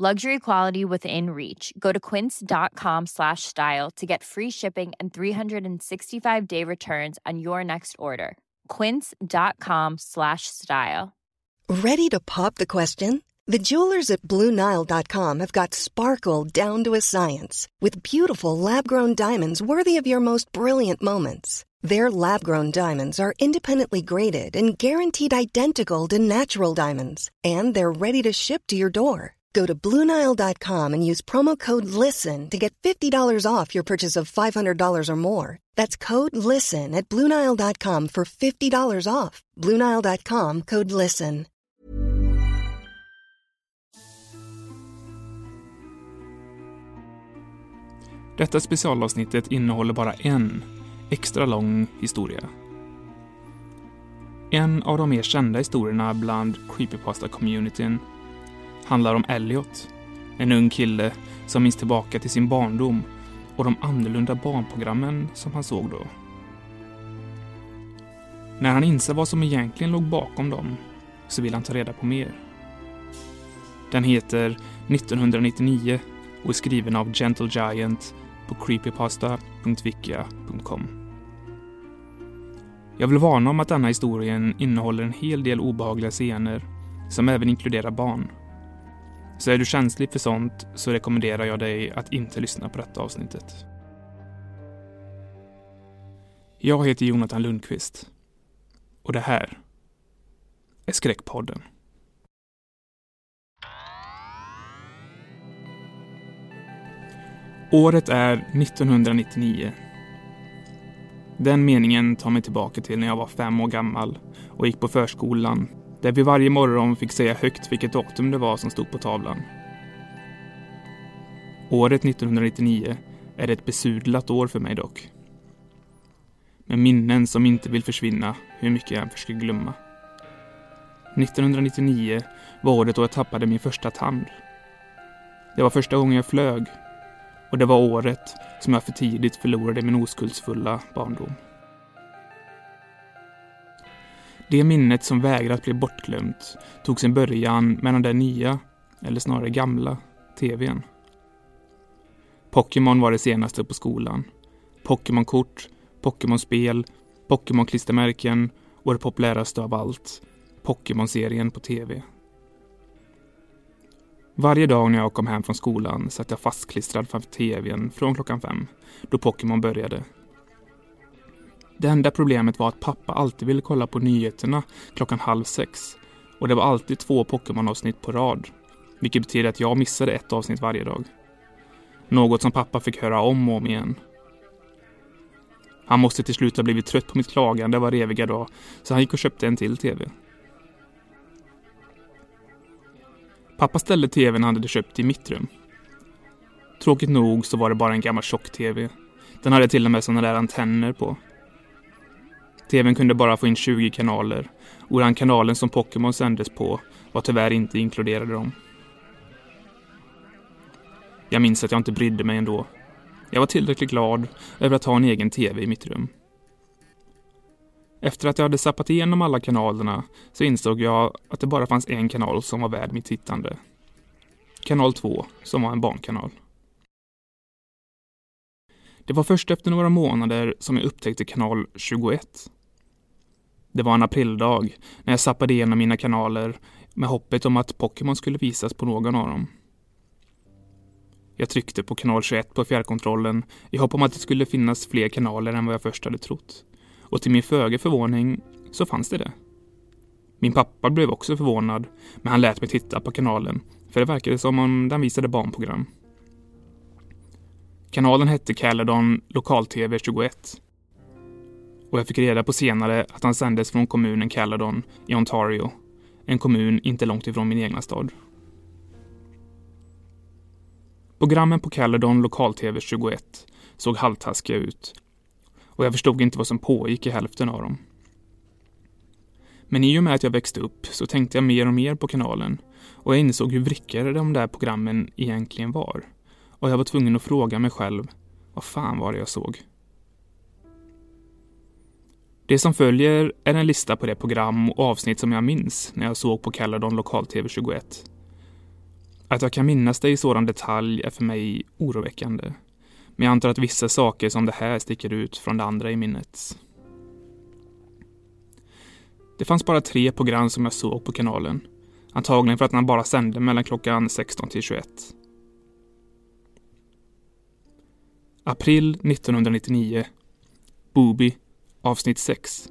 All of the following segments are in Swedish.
Luxury quality within reach. Go to quince.com slash style to get free shipping and 365 day returns on your next order. Quince.com slash style. Ready to pop the question? The jewelers at BlueNile.com have got sparkle down to a science with beautiful lab grown diamonds worthy of your most brilliant moments. Their lab grown diamonds are independently graded and guaranteed identical to natural diamonds, and they're ready to ship to your door. Go to Bluenile.com and use promo code LISTEN to get $50 off your purchase of $500 or more. That's code LISTEN at Bluenile.com for $50 off. Bluenile.com code LISTEN. Detta specialavsnittet innehåller bara en extra lång historia. En av de mer kända historierna bland creepypasta-communityn handlar om Elliot, en ung kille som minns tillbaka till sin barndom och de annorlunda barnprogrammen som han såg då. När han inser vad som egentligen låg bakom dem så vill han ta reda på mer. Den heter 1999 och är skriven av Gentle Giant på creepypasta.wikia.com. Jag vill varna om att denna historien innehåller en hel del obehagliga scener som även inkluderar barn. Så är du känslig för sånt så rekommenderar jag dig att inte lyssna på detta avsnittet. Jag heter Jonathan Lundqvist. Och det här är Skräckpodden. Året är 1999. Den meningen tar mig tillbaka till när jag var fem år gammal och gick på förskolan där vi varje morgon fick säga högt vilket datum det var som stod på tavlan. Året 1999 är ett besudlat år för mig dock. Med minnen som inte vill försvinna hur mycket jag än försöker glömma. 1999 var året då jag tappade min första tand. Det var första gången jag flög och det var året som jag för tidigt förlorade min oskuldsfulla barndom. Det minnet som vägrat bli bortglömt tog sin början med den där nya, eller snarare gamla, TVn. Pokémon var det senaste på skolan. Pokémon-kort, Pokémon-spel, Pokémon-klistermärken och det populäraste av allt, Pokémon-serien på TV. Varje dag när jag kom hem från skolan satt jag fastklistrad framför TVn från klockan fem, då Pokémon började. Det enda problemet var att pappa alltid ville kolla på nyheterna klockan halv sex och det var alltid två Pokémon-avsnitt på rad, vilket betyder att jag missade ett avsnitt varje dag. Något som pappa fick höra om och om igen. Han måste till slut ha blivit trött på mitt klagande var eviga dag, så han gick och köpte en till TV. Pappa ställde TVn han hade köpt i mitt rum. Tråkigt nog så var det bara en gammal tjock-TV. Den hade till och med sådana där antenner på. TVn kunde bara få in 20 kanaler och den kanalen som Pokémon sändes på var tyvärr inte inkluderade dem. Jag minns att jag inte brydde mig ändå. Jag var tillräckligt glad över att ha en egen TV i mitt rum. Efter att jag hade sappat igenom alla kanalerna så insåg jag att det bara fanns en kanal som var värd mitt tittande. Kanal 2, som var en barnkanal. Det var först efter några månader som jag upptäckte kanal 21. Det var en aprildag när jag sappade igenom mina kanaler med hoppet om att Pokémon skulle visas på någon av dem. Jag tryckte på kanal 21 på fjärrkontrollen i hopp om att det skulle finnas fler kanaler än vad jag först hade trott. Och till min föga förvåning så fanns det det. Min pappa blev också förvånad, men han lät mig titta på kanalen, för det verkade som om den visade barnprogram. Kanalen hette Caledon Lokal-TV 21 och jag fick reda på senare att han sändes från kommunen Caledon i Ontario, en kommun inte långt ifrån min egna stad. Programmen på Caledon Lokal-TV 21 såg halvtaskiga ut. Och jag förstod inte vad som pågick i hälften av dem. Men i och med att jag växte upp så tänkte jag mer och mer på kanalen och jag insåg hur vrickade de där programmen egentligen var. Och jag var tvungen att fråga mig själv, vad fan var det jag såg? Det som följer är en lista på det program och avsnitt som jag minns när jag såg på Caledon Lokal-TV 21. Att jag kan minnas det i sådan detalj är för mig oroväckande. Men jag antar att vissa saker som det här sticker ut från det andra i minnet. Det fanns bara tre program som jag såg på kanalen. Antagligen för att man bara sände mellan klockan 16 till 21. April 1999. Booby, avsnitt 6.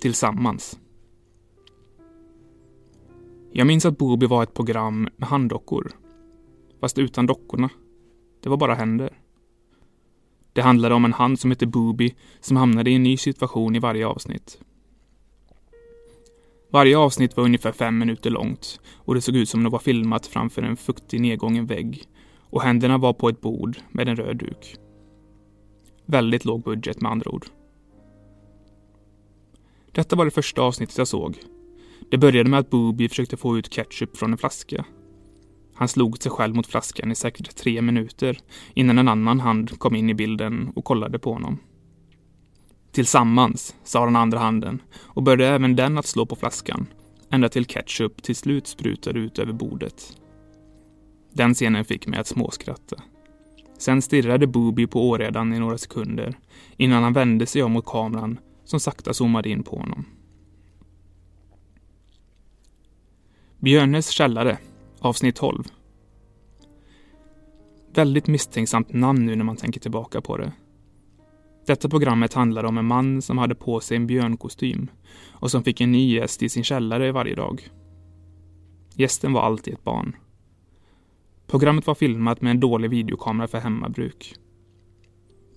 Tillsammans. Jag minns att Booby var ett program med handdockor. Fast utan dockorna. Det var bara händer. Det handlade om en hand som hette Booby som hamnade i en ny situation i varje avsnitt. Varje avsnitt var ungefär fem minuter långt och det såg ut som det var filmat framför en fuktig nedgången vägg och händerna var på ett bord med en röd duk. Väldigt låg budget med andra ord. Detta var det första avsnittet jag såg. Det började med att Booby försökte få ut ketchup från en flaska. Han slog sig själv mot flaskan i säkert tre minuter innan en annan hand kom in i bilden och kollade på honom. Tillsammans, sa den andra handen och började även den att slå på flaskan, ända till ketchup till slut sprutade ut över bordet. Den scenen fick mig att småskratta. Sen stirrade Booby på åredan i några sekunder innan han vände sig om mot kameran som sakta zoomade in på honom. Björnes källare, avsnitt 12. Väldigt misstänksamt namn nu när man tänker tillbaka på det. Detta programmet handlar om en man som hade på sig en björnkostym och som fick en ny gäst i sin källare varje dag. Gästen var alltid ett barn. Programmet var filmat med en dålig videokamera för hemmabruk.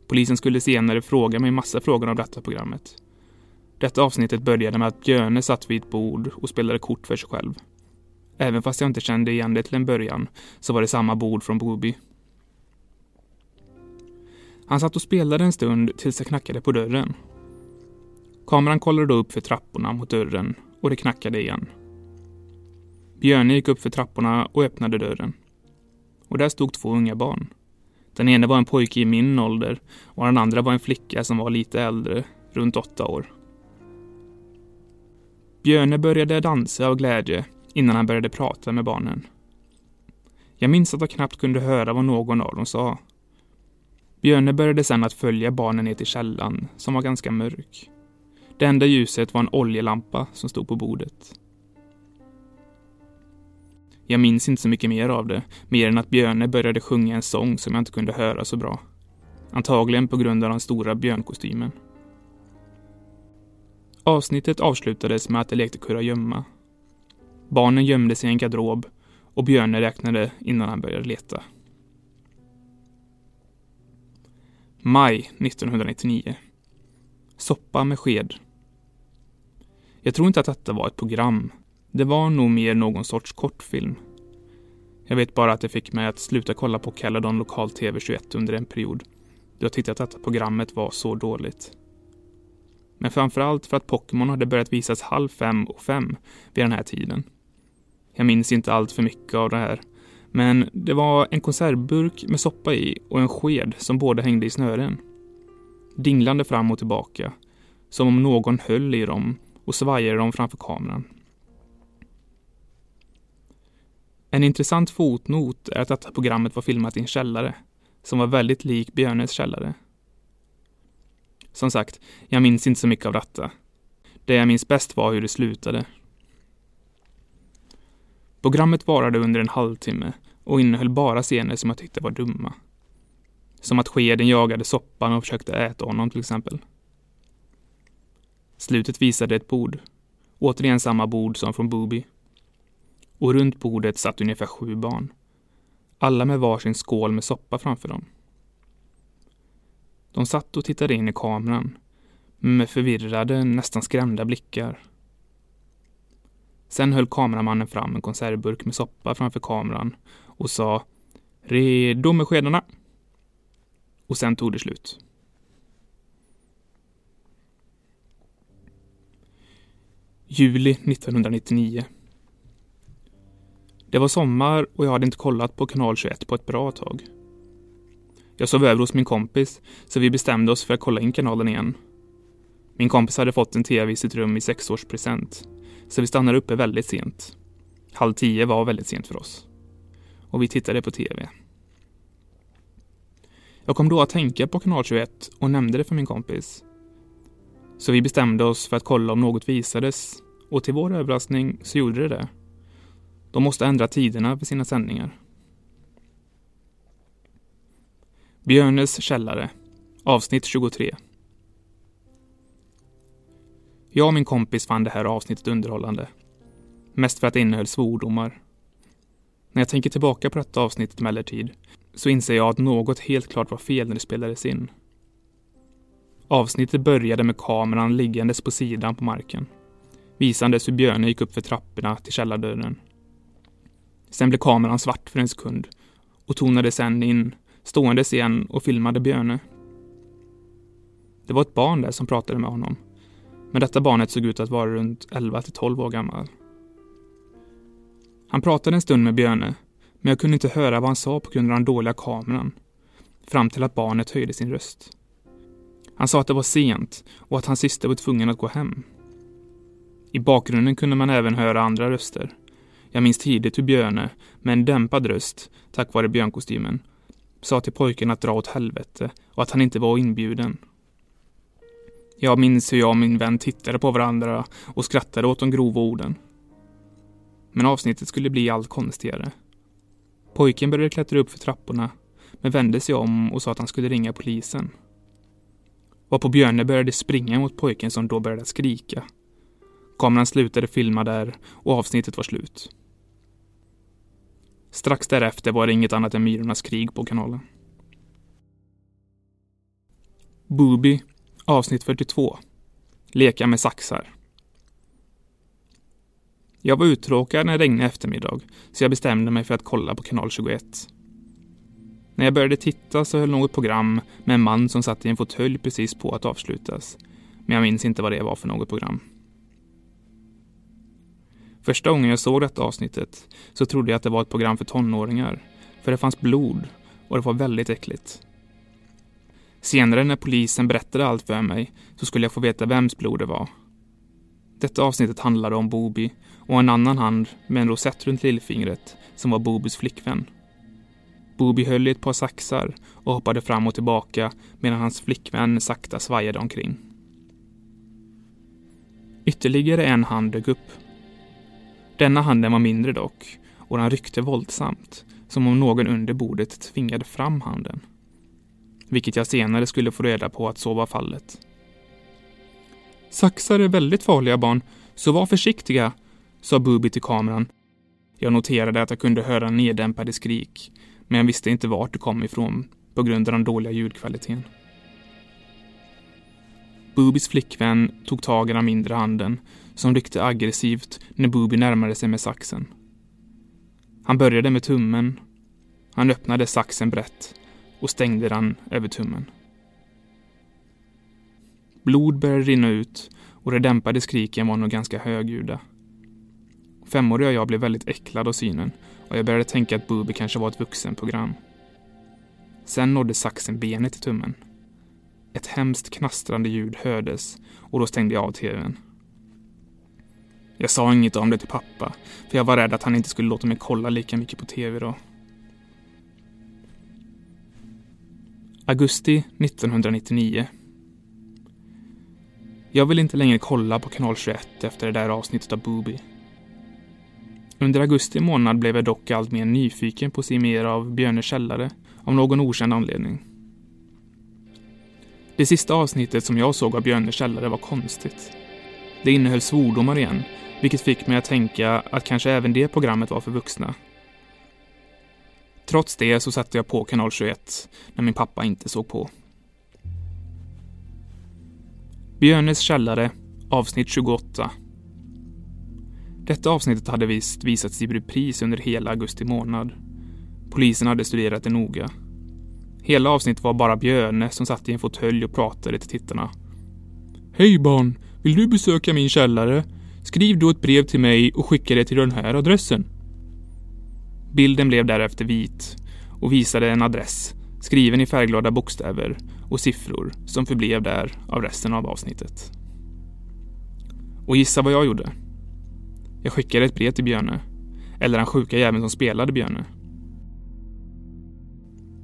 Polisen skulle senare fråga mig massa frågor om detta programmet. Detta avsnittet började med att Björne satt vid ett bord och spelade kort för sig själv. Även fast jag inte kände igen det till en början så var det samma bord från Boby. Han satt och spelade en stund tills jag knackade på dörren. Kameran kollade då upp för trapporna mot dörren och det knackade igen. Björne gick upp för trapporna och öppnade dörren. Och där stod två unga barn. Den ena var en pojke i min ålder och den andra var en flicka som var lite äldre, runt åtta år. Björne började dansa av glädje innan han började prata med barnen. Jag minns att jag knappt kunde höra vad någon av dem sa. Björne började sedan att följa barnen ner till källan, som var ganska mörk. Det enda ljuset var en oljelampa som stod på bordet. Jag minns inte så mycket mer av det, mer än att Björne började sjunga en sång som jag inte kunde höra så bra. Antagligen på grund av den stora björnkostymen. Avsnittet avslutades med att de lekte kurragömma. Barnen gömde sig i en garderob och Björne räknade innan han började leta. Maj 1999. Soppa med sked. Jag tror inte att detta var ett program. Det var nog mer någon sorts kortfilm. Jag vet bara att det fick mig att sluta kolla på Caledon Lokal TV 21 under en period då jag tyckte att detta programmet var så dåligt. Men framförallt för att Pokémon hade börjat visas halv fem och fem vid den här tiden. Jag minns inte allt för mycket av det här, men det var en konservburk med soppa i och en sked som båda hängde i snören. Dinglande fram och tillbaka, som om någon höll i dem och svajade dem framför kameran. En intressant fotnot är att detta programmet var filmat i en källare, som var väldigt lik Björnes källare. Som sagt, jag minns inte så mycket av detta. Det jag minns bäst var hur det slutade. Programmet varade under en halvtimme och innehöll bara scener som jag tyckte var dumma. Som att skeden jagade soppan och försökte äta honom till exempel. Slutet visade ett bord. Återigen samma bord som från Booby. Och runt bordet satt ungefär sju barn. Alla med varsin skål med soppa framför dem. De satt och tittade in i kameran med förvirrade, nästan skrämda blickar. Sen höll kameramannen fram en konservburk med soppa framför kameran och sa ”Redo med skedarna!” Och sen tog det slut. Juli 1999. Det var sommar och jag hade inte kollat på kanal 21 på ett bra tag. Jag sov över hos min kompis, så vi bestämde oss för att kolla in kanalen igen. Min kompis hade fått en tv i sitt rum i sexårspresent, så vi stannade uppe väldigt sent. Halv tio var väldigt sent för oss. Och vi tittade på tv. Jag kom då att tänka på kanal 21 och nämnde det för min kompis. Så vi bestämde oss för att kolla om något visades och till vår överraskning så gjorde det det. De måste ändra tiderna för sina sändningar. Björnes källare, avsnitt 23. Jag och min kompis fann det här avsnittet underhållande. Mest för att det innehöll svordomar. När jag tänker tillbaka på detta avsnittet emellertid så inser jag att något helt klart var fel när det spelades in. Avsnittet började med kameran liggandes på sidan på marken, visandes hur Björne gick upp för trapporna till källardörren. Sen blev kameran svart för en sekund och tonade sen in, ståendes igen och filmade Björne. Det var ett barn där som pratade med honom, men detta barnet såg ut att vara runt 11 till 12 år gammal. Han pratade en stund med Björne, men jag kunde inte höra vad han sa på grund av den dåliga kameran, fram till att barnet höjde sin röst. Han sa att det var sent och att hans syster var tvungen att gå hem. I bakgrunden kunde man även höra andra röster. Jag minns tidigt hur Björne, med en dämpad röst, tack vare björnkostymen, sa till pojken att dra åt helvete och att han inte var inbjuden. Jag minns hur jag och min vän tittade på varandra och skrattade åt de grova orden. Men avsnittet skulle bli allt konstigare. Pojken började klättra upp för trapporna, men vände sig om och sa att han skulle ringa polisen. Varpå Björne började springa mot pojken som då började skrika. Kameran slutade filma där och avsnittet var slut. Strax därefter var det inget annat än Myrornas krig på kanalen. Booby, avsnitt 42. Leka med saxar. Jag var uttråkad när det regnade eftermiddag, så jag bestämde mig för att kolla på kanal 21. När jag började titta så höll något program med en man som satt i en fåtölj precis på att avslutas. Men jag minns inte vad det var för något program. Första gången jag såg detta avsnittet så trodde jag att det var ett program för tonåringar. För det fanns blod och det var väldigt äckligt. Senare när polisen berättade allt för mig så skulle jag få veta vems blod det var. Detta avsnittet handlade om Bobi och en annan hand med en rosett runt lillfingret som var Bobis flickvän. Bobi höll i ett par saxar och hoppade fram och tillbaka medan hans flickvän sakta svajade omkring. Ytterligare en hand dök upp. Denna handen var mindre dock och den ryckte våldsamt, som om någon under bordet tvingade fram handen. Vilket jag senare skulle få reda på att så var fallet. Saxar är väldigt farliga barn, så var försiktiga, sa Bubi till kameran. Jag noterade att jag kunde höra neddämpade skrik, men jag visste inte vart det kom ifrån på grund av den dåliga ljudkvaliteten. Bubis flickvän tog tag i den mindre handen som ryckte aggressivt när Booby närmade sig med saxen. Han började med tummen. Han öppnade saxen brett och stängde den över tummen. Blod började rinna ut och de dämpade skriken var nog ganska högljudda. Femåriga och jag blev väldigt äcklad av synen och jag började tänka att Booby kanske var ett vuxenprogram. Sen nådde saxen benet i tummen. Ett hemskt knastrande ljud hördes och då stängde jag av tvn. Jag sa inget om det till pappa, för jag var rädd att han inte skulle låta mig kolla lika mycket på tv då. Augusti 1999. Jag vill inte längre kolla på kanal 21 efter det där avsnittet av Booby. Under augusti månad blev jag dock allt mer nyfiken på att se mer av Björne källare, av någon okänd anledning. Det sista avsnittet som jag såg av Björne källare var konstigt. Det innehöll svordomar igen, vilket fick mig att tänka att kanske även det programmet var för vuxna. Trots det så satte jag på kanal 21 när min pappa inte såg på. Björnes källare, avsnitt 28 detta avsnittet hade visst visats i repris under hela augusti månad. Polisen hade studerat det noga. Hela avsnittet var bara Björne som satt i en fåtölj och pratade till tittarna. Hej barn! Vill du besöka min källare? Skriv då ett brev till mig och skicka det till den här adressen. Bilden blev därefter vit och visade en adress skriven i färgglada bokstäver och siffror som förblev där av resten av avsnittet. Och gissa vad jag gjorde? Jag skickade ett brev till Björne. Eller den sjuka jäveln som spelade Björne.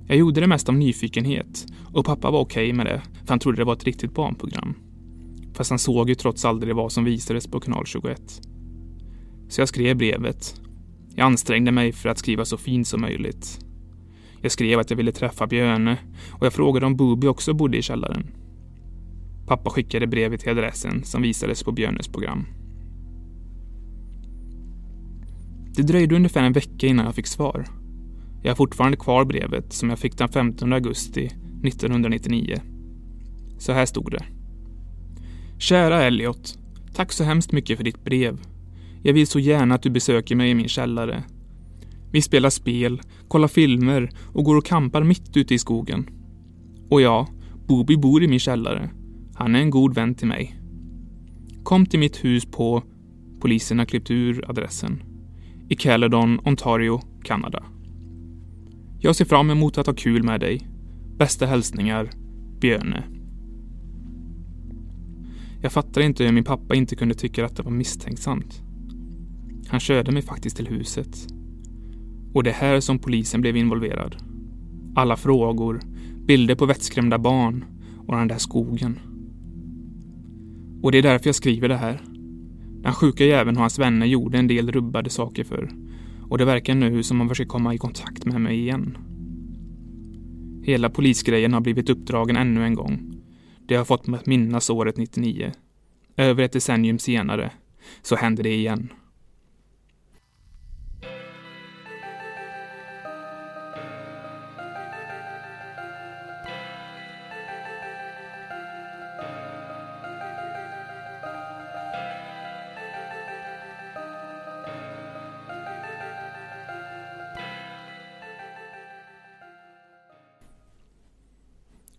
Jag gjorde det mest av nyfikenhet och pappa var okej okay med det, för han trodde det var ett riktigt barnprogram. Fast han såg ju trots aldrig vad som visades på kanal 21. Så jag skrev brevet. Jag ansträngde mig för att skriva så fint som möjligt. Jag skrev att jag ville träffa Björne och jag frågade om Bubi också bodde i källaren. Pappa skickade brevet till adressen som visades på Björnes program. Det dröjde ungefär en vecka innan jag fick svar. Jag har fortfarande kvar brevet som jag fick den 15 augusti 1999. Så här stod det. Kära Elliot. Tack så hemskt mycket för ditt brev. Jag vill så gärna att du besöker mig i min källare. Vi spelar spel, kollar filmer och går och kampar mitt ute i skogen. Och ja, Bobby bor i min källare. Han är en god vän till mig. Kom till mitt hus på... Polisen har klippt ur adressen. I Caledon, Ontario, Kanada. Jag ser fram emot att ha kul med dig. Bästa hälsningar, Björne. Jag fattar inte hur min pappa inte kunde tycka att det var misstänksamt. Han körde mig faktiskt till huset. Och det är här som polisen blev involverad. Alla frågor, bilder på vettskrämda barn och den där skogen. Och det är därför jag skriver det här. Den sjuka jäveln och hans vänner gjorde en del rubbade saker för och det verkar nu som han försöker komma i kontakt med mig igen. Hela polisgrejen har blivit uppdragen ännu en gång. Det har fått mig att minnas året 99. Över ett decennium senare så hände det igen.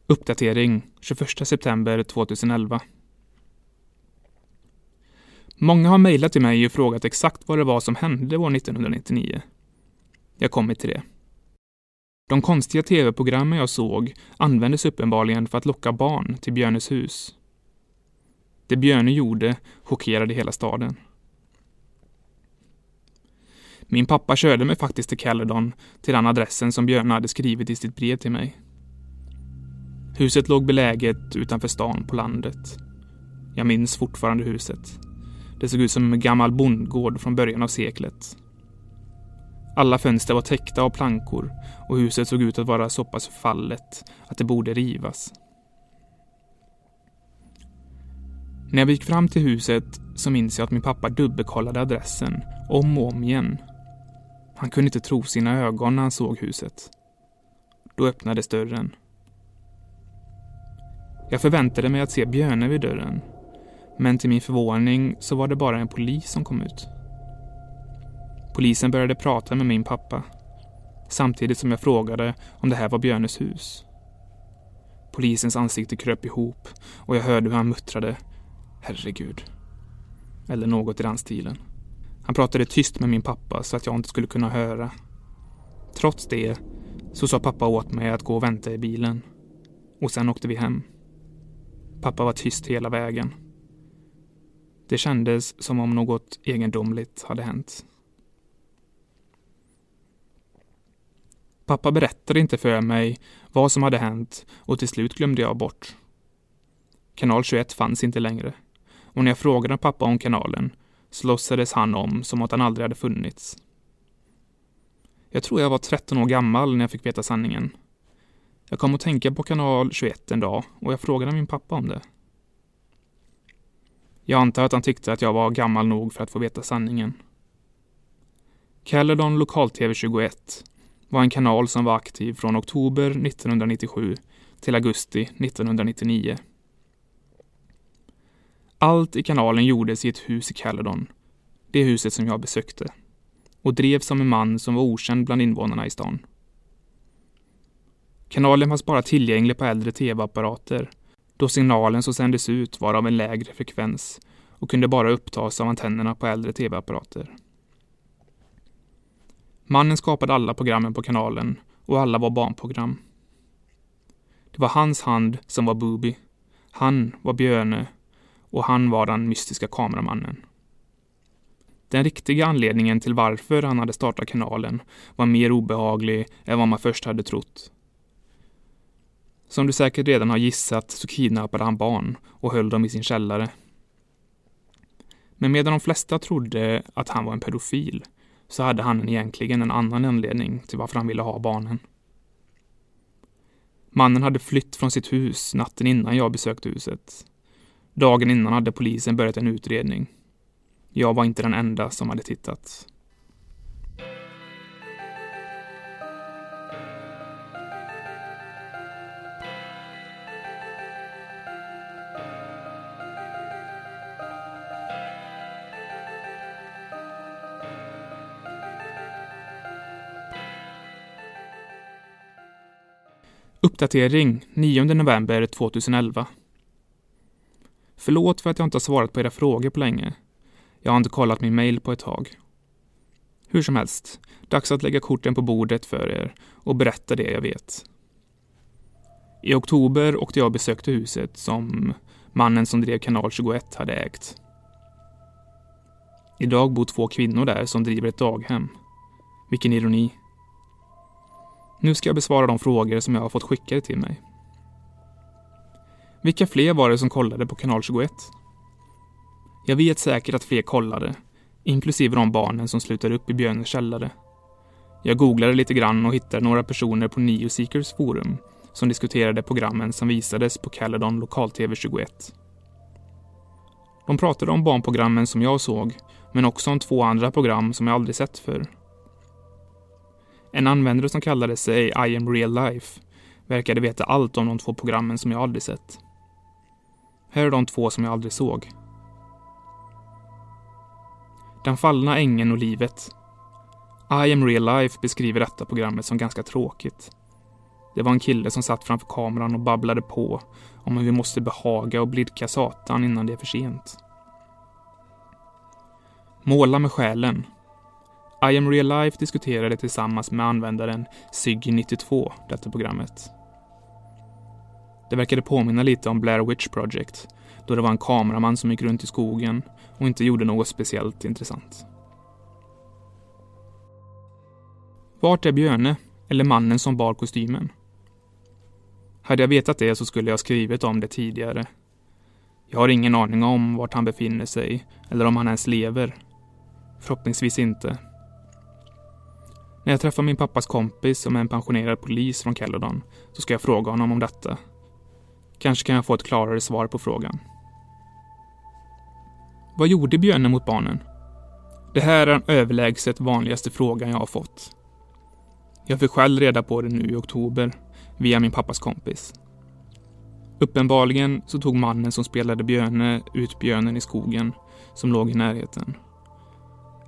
Uppdatering 21 september 2011. Många har mejlat till mig och frågat exakt vad det var som hände år 1999. Jag kommer till det. De konstiga tv-programmen jag såg användes uppenbarligen för att locka barn till Björnes hus. Det Björne gjorde chockerade hela staden. Min pappa körde mig faktiskt till Caledon, till den adressen som Björne hade skrivit i sitt brev till mig. Huset låg beläget utanför stan på landet. Jag minns fortfarande huset. Det såg ut som en gammal bondgård från början av seklet. Alla fönster var täckta av plankor och huset såg ut att vara så pass förfallet att det borde rivas. När jag gick fram till huset så minns jag att min pappa dubbelkollade adressen om och om igen. Han kunde inte tro sina ögon när han såg huset. Då öppnades dörren. Jag förväntade mig att se Björne vid dörren. Men till min förvåning så var det bara en polis som kom ut. Polisen började prata med min pappa. Samtidigt som jag frågade om det här var Björnes hus. Polisens ansikte kröp ihop och jag hörde hur han muttrade Herregud. Eller något i den stilen. Han pratade tyst med min pappa så att jag inte skulle kunna höra. Trots det så sa pappa åt mig att gå och vänta i bilen. Och sen åkte vi hem. Pappa var tyst hela vägen. Det kändes som om något egendomligt hade hänt. Pappa berättade inte för mig vad som hade hänt och till slut glömde jag bort. Kanal 21 fanns inte längre och när jag frågade pappa om kanalen så låtsades han om som att han aldrig hade funnits. Jag tror jag var 13 år gammal när jag fick veta sanningen. Jag kom att tänka på kanal 21 en dag och jag frågade min pappa om det. Jag antar att han tyckte att jag var gammal nog för att få veta sanningen. Caledon Lokal-TV 21 var en kanal som var aktiv från oktober 1997 till augusti 1999. Allt i kanalen gjordes i ett hus i Caledon, det huset som jag besökte, och drevs som en man som var okänd bland invånarna i stan. Kanalen fanns bara tillgänglig på äldre tv-apparater då signalen som sändes ut var av en lägre frekvens och kunde bara upptas av antennerna på äldre tv-apparater. Mannen skapade alla programmen på kanalen och alla var barnprogram. Det var hans hand som var Booby. Han var Björne och han var den mystiska kameramannen. Den riktiga anledningen till varför han hade startat kanalen var mer obehaglig än vad man först hade trott. Som du säkert redan har gissat så kidnappade han barn och höll dem i sin källare. Men medan de flesta trodde att han var en pedofil så hade han egentligen en annan anledning till varför han ville ha barnen. Mannen hade flytt från sitt hus natten innan jag besökte huset. Dagen innan hade polisen börjat en utredning. Jag var inte den enda som hade tittat. Uppdatering 9 november 2011. Förlåt för att jag inte har svarat på era frågor på länge. Jag har inte kollat min mail på ett tag. Hur som helst, dags att lägga korten på bordet för er och berätta det jag vet. I oktober åkte jag och besökte huset som mannen som drev kanal 21 hade ägt. Idag bor två kvinnor där som driver ett daghem. Vilken ironi. Nu ska jag besvara de frågor som jag har fått skickade till mig. Vilka fler var det som kollade på kanal 21? Jag vet säkert att fler kollade, inklusive de barnen som slutade upp i Björnes källare. Jag googlade lite grann och hittade några personer på Neoseekers forum som diskuterade programmen som visades på Caledon lokal-tv 21. De pratade om barnprogrammen som jag såg, men också om två andra program som jag aldrig sett förr. En användare som kallade sig I am real life verkade veta allt om de två programmen som jag aldrig sett. Här är de två som jag aldrig såg. Den fallna ängen och livet. I am real life beskriver detta programmet som ganska tråkigt. Det var en kille som satt framför kameran och babblade på om hur vi måste behaga och blidka Satan innan det är för sent. Måla med själen i am real life diskuterade tillsammans med användaren Siggy92 detta programmet. Det verkade påminna lite om Blair Witch Project, då det var en kameraman som gick runt i skogen och inte gjorde något speciellt intressant. Vart är Björne, eller mannen som bar kostymen? Hade jag vetat det så skulle jag skrivit om det tidigare. Jag har ingen aning om vart han befinner sig, eller om han ens lever. Förhoppningsvis inte. När jag träffar min pappas kompis som är en pensionerad polis från Caledon så ska jag fråga honom om detta. Kanske kan jag få ett klarare svar på frågan. Vad gjorde björnen mot barnen? Det här är den överlägset vanligaste frågan jag har fått. Jag fick själv reda på det nu i oktober, via min pappas kompis. Uppenbarligen så tog mannen som spelade Björne ut björnen i skogen, som låg i närheten.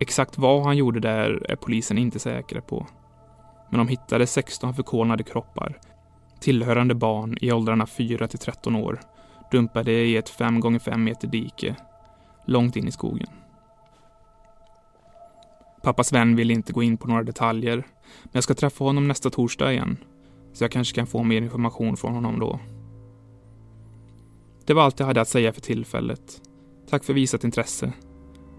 Exakt vad han gjorde där är polisen inte säkra på. Men de hittade 16 förkolnade kroppar tillhörande barn i åldrarna 4 till 13 år dumpade i ett 5 gånger 5 meter dike långt in i skogen. Pappas vän vill inte gå in på några detaljer, men jag ska träffa honom nästa torsdag igen, så jag kanske kan få mer information från honom då. Det var allt jag hade att säga för tillfället. Tack för visat intresse.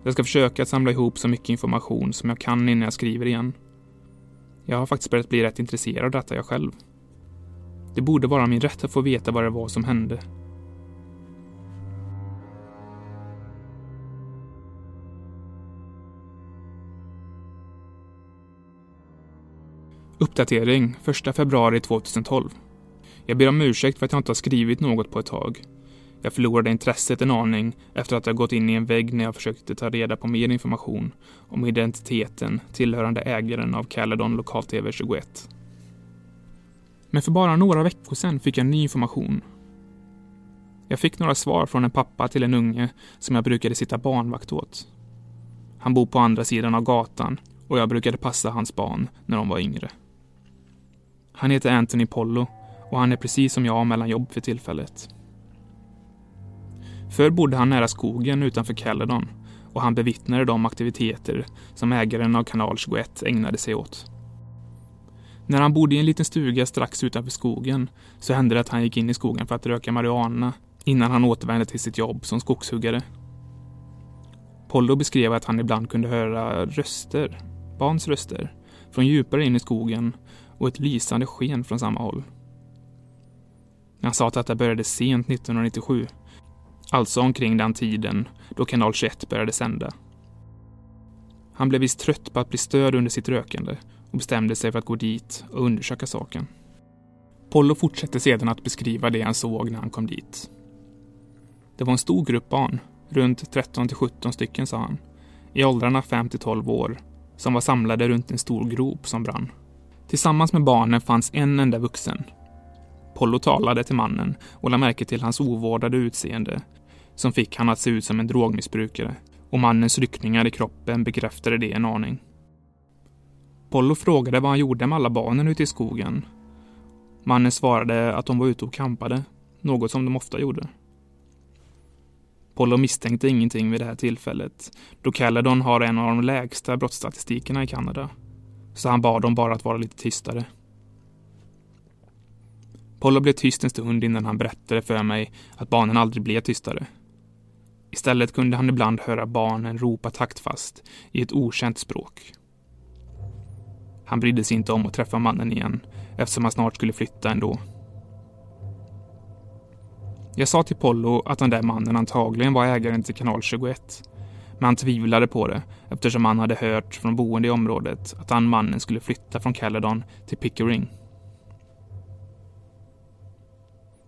Jag ska försöka samla ihop så mycket information som jag kan innan jag skriver igen. Jag har faktiskt börjat bli rätt intresserad av detta jag själv. Det borde vara min rätt att få veta vad det var som hände. Uppdatering 1 februari 2012. Jag ber om ursäkt för att jag inte har skrivit något på ett tag. Jag förlorade intresset en aning efter att jag gått in i en vägg när jag försökte ta reda på mer information om identiteten tillhörande ägaren av Caledon Lokal-TV 21. Men för bara några veckor sedan fick jag ny information. Jag fick några svar från en pappa till en unge som jag brukade sitta barnvakt åt. Han bor på andra sidan av gatan och jag brukade passa hans barn när de var yngre. Han heter Anthony Pollo och han är precis som jag mellan jobb för tillfället. Förr bodde han nära skogen utanför Caledon och han bevittnade de aktiviteter som ägaren av kanal 21 ägnade sig åt. När han bodde i en liten stuga strax utanför skogen så hände det att han gick in i skogen för att röka marijuana innan han återvände till sitt jobb som skogshuggare. Pollo beskrev att han ibland kunde höra röster, barns röster, från djupare in i skogen och ett lysande sken från samma håll. Han sa att detta började sent 1997, alltså omkring den tiden då kanal 21 började sända. Han blev visst trött på att bli störd under sitt rökande och bestämde sig för att gå dit och undersöka saken. Pollo fortsatte sedan att beskriva det han såg när han kom dit. Det var en stor grupp barn, runt 13 till 17 stycken sa han, i åldrarna 5 till 12 år, som var samlade runt en stor grop som brann. Tillsammans med barnen fanns en enda vuxen. Pollo talade till mannen och lade märke till hans ovårdade utseende som fick han att se ut som en drogmissbrukare och mannens ryckningar i kroppen bekräftade det en aning. Pollo frågade vad han gjorde med alla barnen ute i skogen. Mannen svarade att de var ute och kampade, något som de ofta gjorde. Pollo misstänkte ingenting vid det här tillfället, då Caledon har en av de lägsta brottsstatistikerna i Kanada. Så han bad dem bara att vara lite tystare. Pollo blev tyst en stund innan han berättade för mig att barnen aldrig blev tystare. Istället kunde han ibland höra barnen ropa taktfast i ett okänt språk. Han brydde sig inte om att träffa mannen igen eftersom han snart skulle flytta ändå. Jag sa till Pollo att den där mannen antagligen var ägaren till kanal 21. Men han tvivlade på det eftersom han hade hört från boende i området att den mannen skulle flytta från Caledon till Pickering.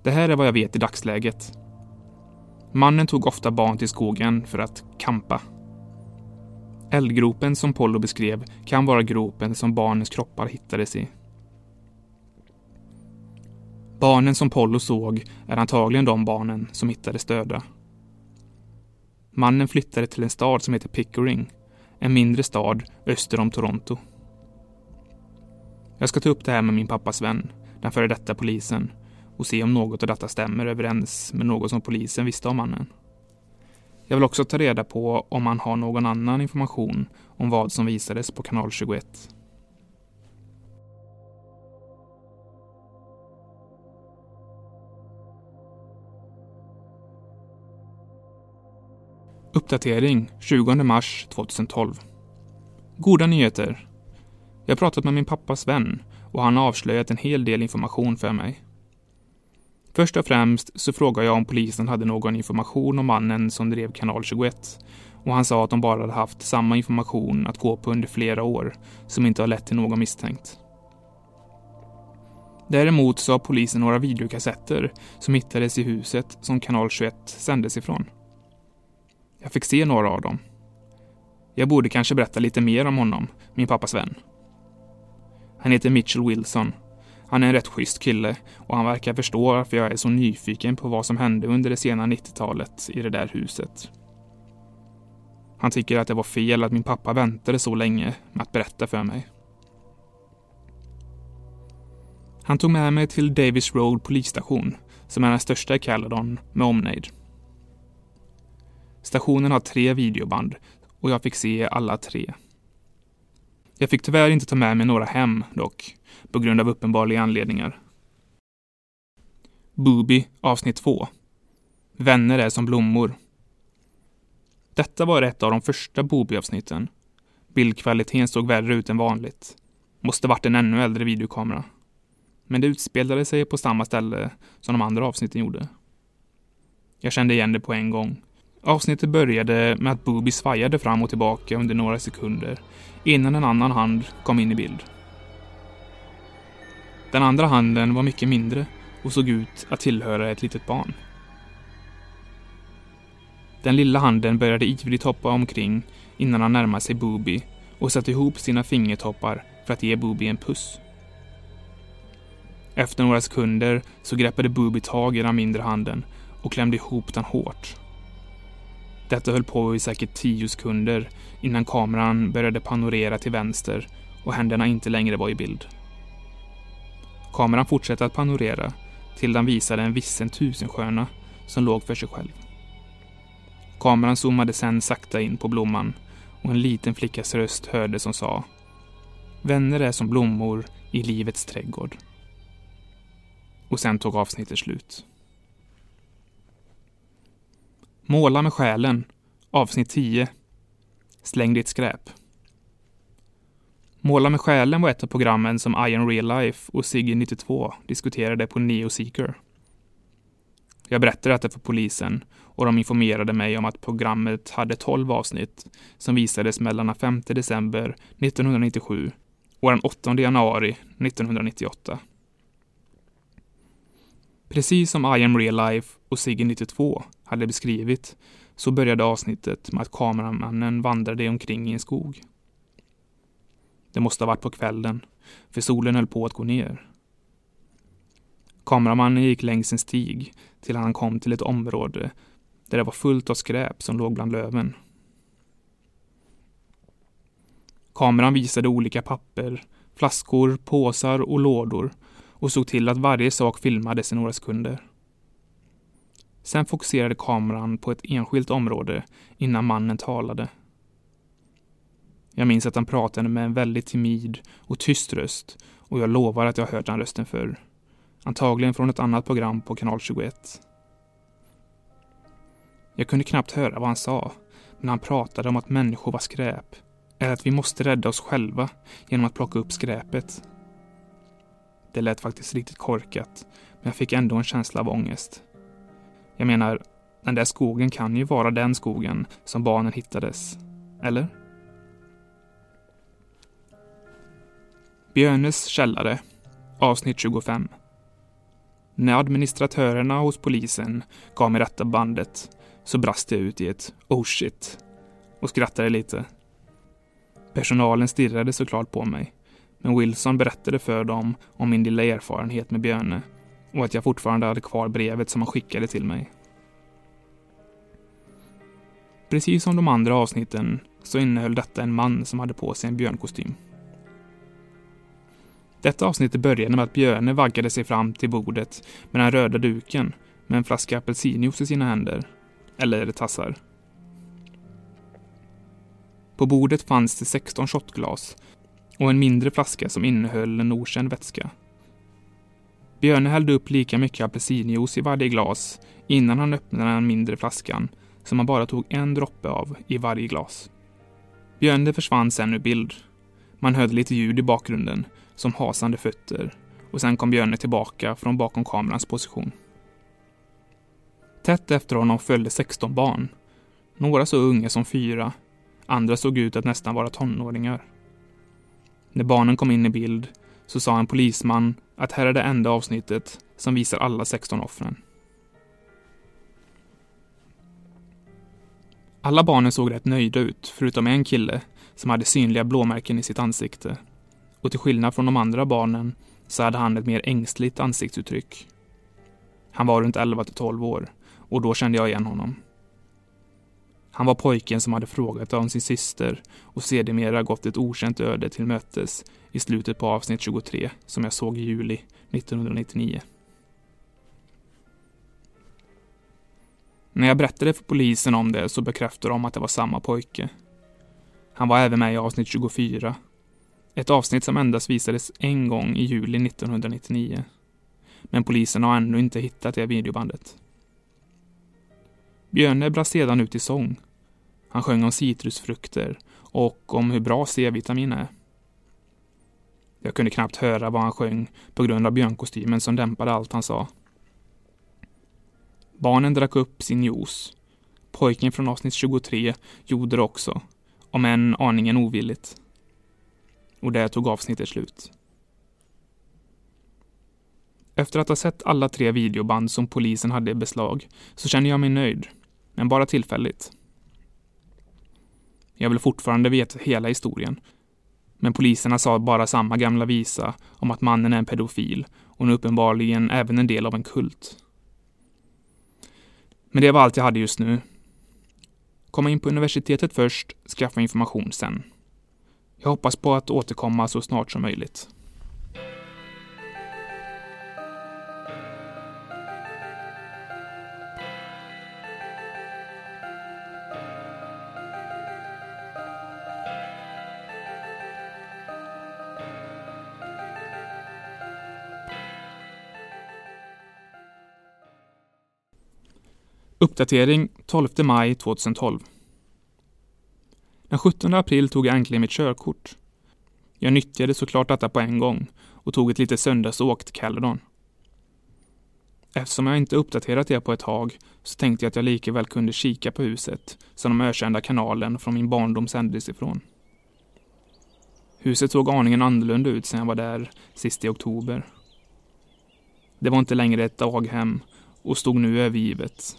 Det här är vad jag vet i dagsläget. Mannen tog ofta barn till skogen för att kampa. Eldgropen som Pollo beskrev kan vara gropen som barnens kroppar hittades i. Barnen som Pollo såg är antagligen de barnen som hittades döda. Mannen flyttade till en stad som heter Pickering, en mindre stad öster om Toronto. Jag ska ta upp det här med min pappas vän, den före detta polisen, och se om något av detta stämmer överens med något som polisen visste om mannen. Jag vill också ta reda på om han har någon annan information om vad som visades på kanal 21. Uppdatering 20 mars 2012. Goda nyheter. Jag har pratat med min pappas vän och han har avslöjat en hel del information för mig. Först och främst så frågade jag om polisen hade någon information om mannen som drev kanal 21 och han sa att de bara hade haft samma information att gå på under flera år som inte har lett till någon misstänkt. Däremot så har polisen några videokassetter som hittades i huset som kanal 21 sändes ifrån. Jag fick se några av dem. Jag borde kanske berätta lite mer om honom, min pappas vän. Han heter Mitchell Wilson han är en rätt schysst kille och han verkar förstå varför jag är så nyfiken på vad som hände under det sena 90-talet i det där huset. Han tycker att det var fel att min pappa väntade så länge med att berätta för mig. Han tog med mig till Davis Road polisstation, som är den största i Caledon med omnejd. Stationen har tre videoband och jag fick se alla tre. Jag fick tyvärr inte ta med mig några hem dock, på grund av uppenbarliga anledningar. Booby avsnitt 2. Vänner är som blommor. Detta var ett av de första Booby-avsnitten. Bildkvaliteten såg värre ut än vanligt. Måste varit en ännu äldre videokamera. Men det utspelade sig på samma ställe som de andra avsnitten gjorde. Jag kände igen det på en gång. Avsnittet började med att Booby svajade fram och tillbaka under några sekunder innan en annan hand kom in i bild. Den andra handen var mycket mindre och såg ut att tillhöra ett litet barn. Den lilla handen började ivrigt hoppa omkring innan han närmade sig Booby och satte ihop sina fingertoppar för att ge Booby en puss. Efter några sekunder så greppade Booby tag i den mindre handen och klämde ihop den hårt. Detta höll på i säkert tio sekunder innan kameran började panorera till vänster och händerna inte längre var i bild. Kameran fortsatte att panorera till den visade en vissen tusenstjärna som låg för sig själv. Kameran zoomade sen sakta in på blomman och en liten flickas röst hördes som sa Vänner är som blommor i livets trädgård. Och sen tog avsnittet slut. Måla med själen, avsnitt 10. Släng ditt skräp. Måla med själen var ett av programmen som Iron Real Life och Sigge 92 diskuterade på Neo Seeker. Jag berättade detta för polisen och de informerade mig om att programmet hade 12 avsnitt som visades mellan den 5 december 1997 och den 8 januari 1998. Precis som I am real life och Sigge 92 hade beskrivit så började avsnittet med att kameramannen vandrade omkring i en skog. Det måste ha varit på kvällen, för solen höll på att gå ner. Kameramannen gick längs en stig till han kom till ett område där det var fullt av skräp som låg bland löven. Kameran visade olika papper, flaskor, påsar och lådor och såg till att varje sak filmades i några sekunder. Sen fokuserade kameran på ett enskilt område innan mannen talade. Jag minns att han pratade med en väldigt timid och tyst röst och jag lovar att jag hört den rösten förr. Antagligen från ett annat program på kanal 21. Jag kunde knappt höra vad han sa, men han pratade om att människor var skräp. Eller att vi måste rädda oss själva genom att plocka upp skräpet. Det lät faktiskt riktigt korkat, men jag fick ändå en känsla av ångest. Jag menar, den där skogen kan ju vara den skogen som barnen hittades. Eller? Björnes källare, avsnitt 25. När administratörerna hos polisen gav mig detta bandet så brast jag ut i ett oh shit och skrattade lite. Personalen stirrade såklart på mig, men Wilson berättade för dem om min lilla erfarenhet med Björne och att jag fortfarande hade kvar brevet som han skickade till mig. Precis som de andra avsnitten så innehöll detta en man som hade på sig en björnkostym. Detta avsnittet började med att Björne vaggade sig fram till bordet med den röda duken med en flaska apelsinjuice i sina händer. Eller tassar. På bordet fanns det 16 shotglas och en mindre flaska som innehöll en okänd vätska. Björne hällde upp lika mycket apelsinjuice i varje glas innan han öppnade den mindre flaskan som han bara tog en droppe av i varje glas. Björne försvann sen ur bild. Man hörde lite ljud i bakgrunden som hasande fötter och sen kom Björne tillbaka från bakom kamerans position. Tätt efter honom följde 16 barn. Några så unga som fyra, andra såg ut att nästan vara tonåringar. När barnen kom in i bild så sa en polisman att här är det enda avsnittet som visar alla 16 offren. Alla barnen såg rätt nöjda ut, förutom en kille som hade synliga blåmärken i sitt ansikte och till skillnad från de andra barnen så hade han ett mer ängsligt ansiktsuttryck. Han var runt 11 till 12 år och då kände jag igen honom. Han var pojken som hade frågat om sin syster och sedermera gått ett okänt öde till mötes i slutet på avsnitt 23 som jag såg i juli 1999. När jag berättade för polisen om det så bekräftade de att det var samma pojke. Han var även med i avsnitt 24 ett avsnitt som endast visades en gång i juli 1999. Men polisen har ännu inte hittat det videobandet. Björne brast sedan ut i sång. Han sjöng om citrusfrukter och om hur bra C-vitamin är. Jag kunde knappt höra vad han sjöng på grund av björnkostymen som dämpade allt han sa. Barnen drack upp sin juice. Pojken från avsnitt 23 gjorde det också, om än aningen ovilligt. Och där tog avsnittet slut. Efter att ha sett alla tre videoband som polisen hade i beslag så känner jag mig nöjd, men bara tillfälligt. Jag vill fortfarande veta hela historien. Men poliserna sa bara samma gamla visa om att mannen är en pedofil och nu uppenbarligen även en del av en kult. Men det var allt jag hade just nu. Komma in på universitetet först, skaffa information sen. Jag hoppas på att återkomma så snart som möjligt. Uppdatering 12 maj 2012. Den 17 april tog jag äntligen mitt körkort. Jag nyttjade såklart detta på en gång och tog ett litet söndagsåk till Caledon. Eftersom jag inte uppdaterat det på ett tag så tänkte jag att jag lika väl kunde kika på huset som de ökända kanalen från min barndom sändes ifrån. Huset såg aningen annorlunda ut sedan jag var där sist i oktober. Det var inte längre ett daghem och stod nu övergivet.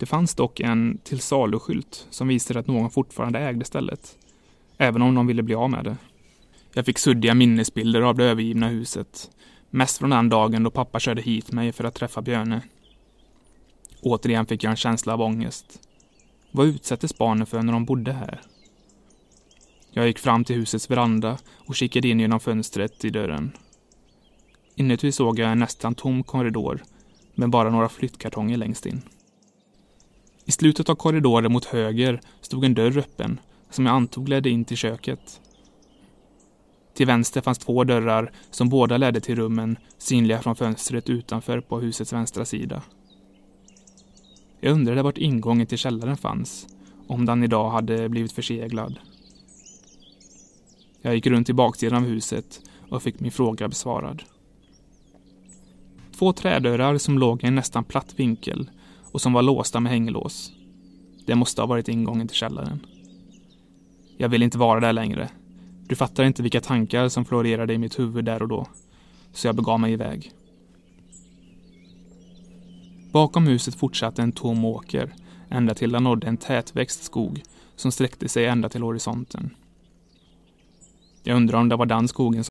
Det fanns dock en till salu-skylt som visade att någon fortfarande ägde stället, även om de ville bli av med det. Jag fick suddiga minnesbilder av det övergivna huset, mest från den dagen då pappa körde hit mig för att träffa Björne. Återigen fick jag en känsla av ångest. Vad utsattes barnen för när de bodde här? Jag gick fram till husets veranda och kikade in genom fönstret i dörren. Inuti såg jag en nästan tom korridor med bara några flyttkartonger längst in. I slutet av korridoren mot höger stod en dörr öppen som jag antog ledde in till köket. Till vänster fanns två dörrar som båda ledde till rummen synliga från fönstret utanför på husets vänstra sida. Jag undrade vart ingången till källaren fanns, om den idag hade blivit förseglad. Jag gick runt i baksidan av huset och fick min fråga besvarad. Två trädörrar som låg i en nästan platt vinkel och som var låsta med hänglås. Det måste ha varit ingången till källaren. Jag vill inte vara där längre. Du fattar inte vilka tankar som florerade i mitt huvud där och då. Så jag begav mig iväg. Bakom huset fortsatte en tom åker ända till den nådde en tätväxt skog som sträckte sig ända till horisonten. Jag undrar om det var den skogen som...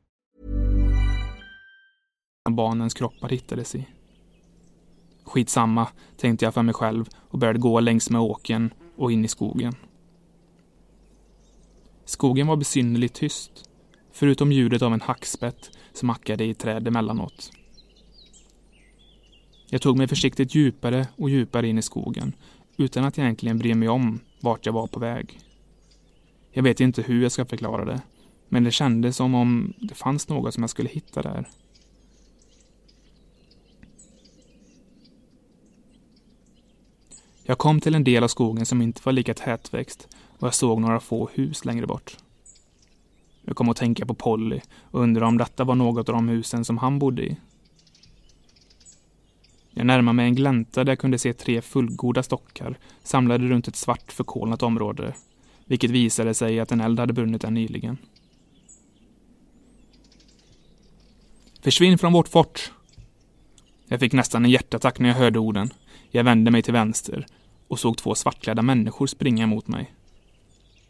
Barnens kroppar hittades i. Skitsamma, tänkte jag för mig själv och började gå längs med åken och in i skogen. Skogen var besynnerligt tyst, förutom ljudet av en hackspett som hackade i träd emellanåt. Jag tog mig försiktigt djupare och djupare in i skogen, utan att egentligen bry mig om vart jag var på väg. Jag vet inte hur jag ska förklara det, men det kändes som om det fanns något som jag skulle hitta där. Jag kom till en del av skogen som inte var lika tätväxt och jag såg några få hus längre bort. Jag kom att tänka på Polly och undrade om detta var något av de husen som han bodde i. Jag närmade mig en glänta där jag kunde se tre fullgoda stockar samlade runt ett svart förkolnat område, vilket visade sig att en eld hade brunnit där nyligen. Försvinn från vårt fort! Jag fick nästan en hjärtattack när jag hörde orden. Jag vände mig till vänster och såg två svartklädda människor springa mot mig.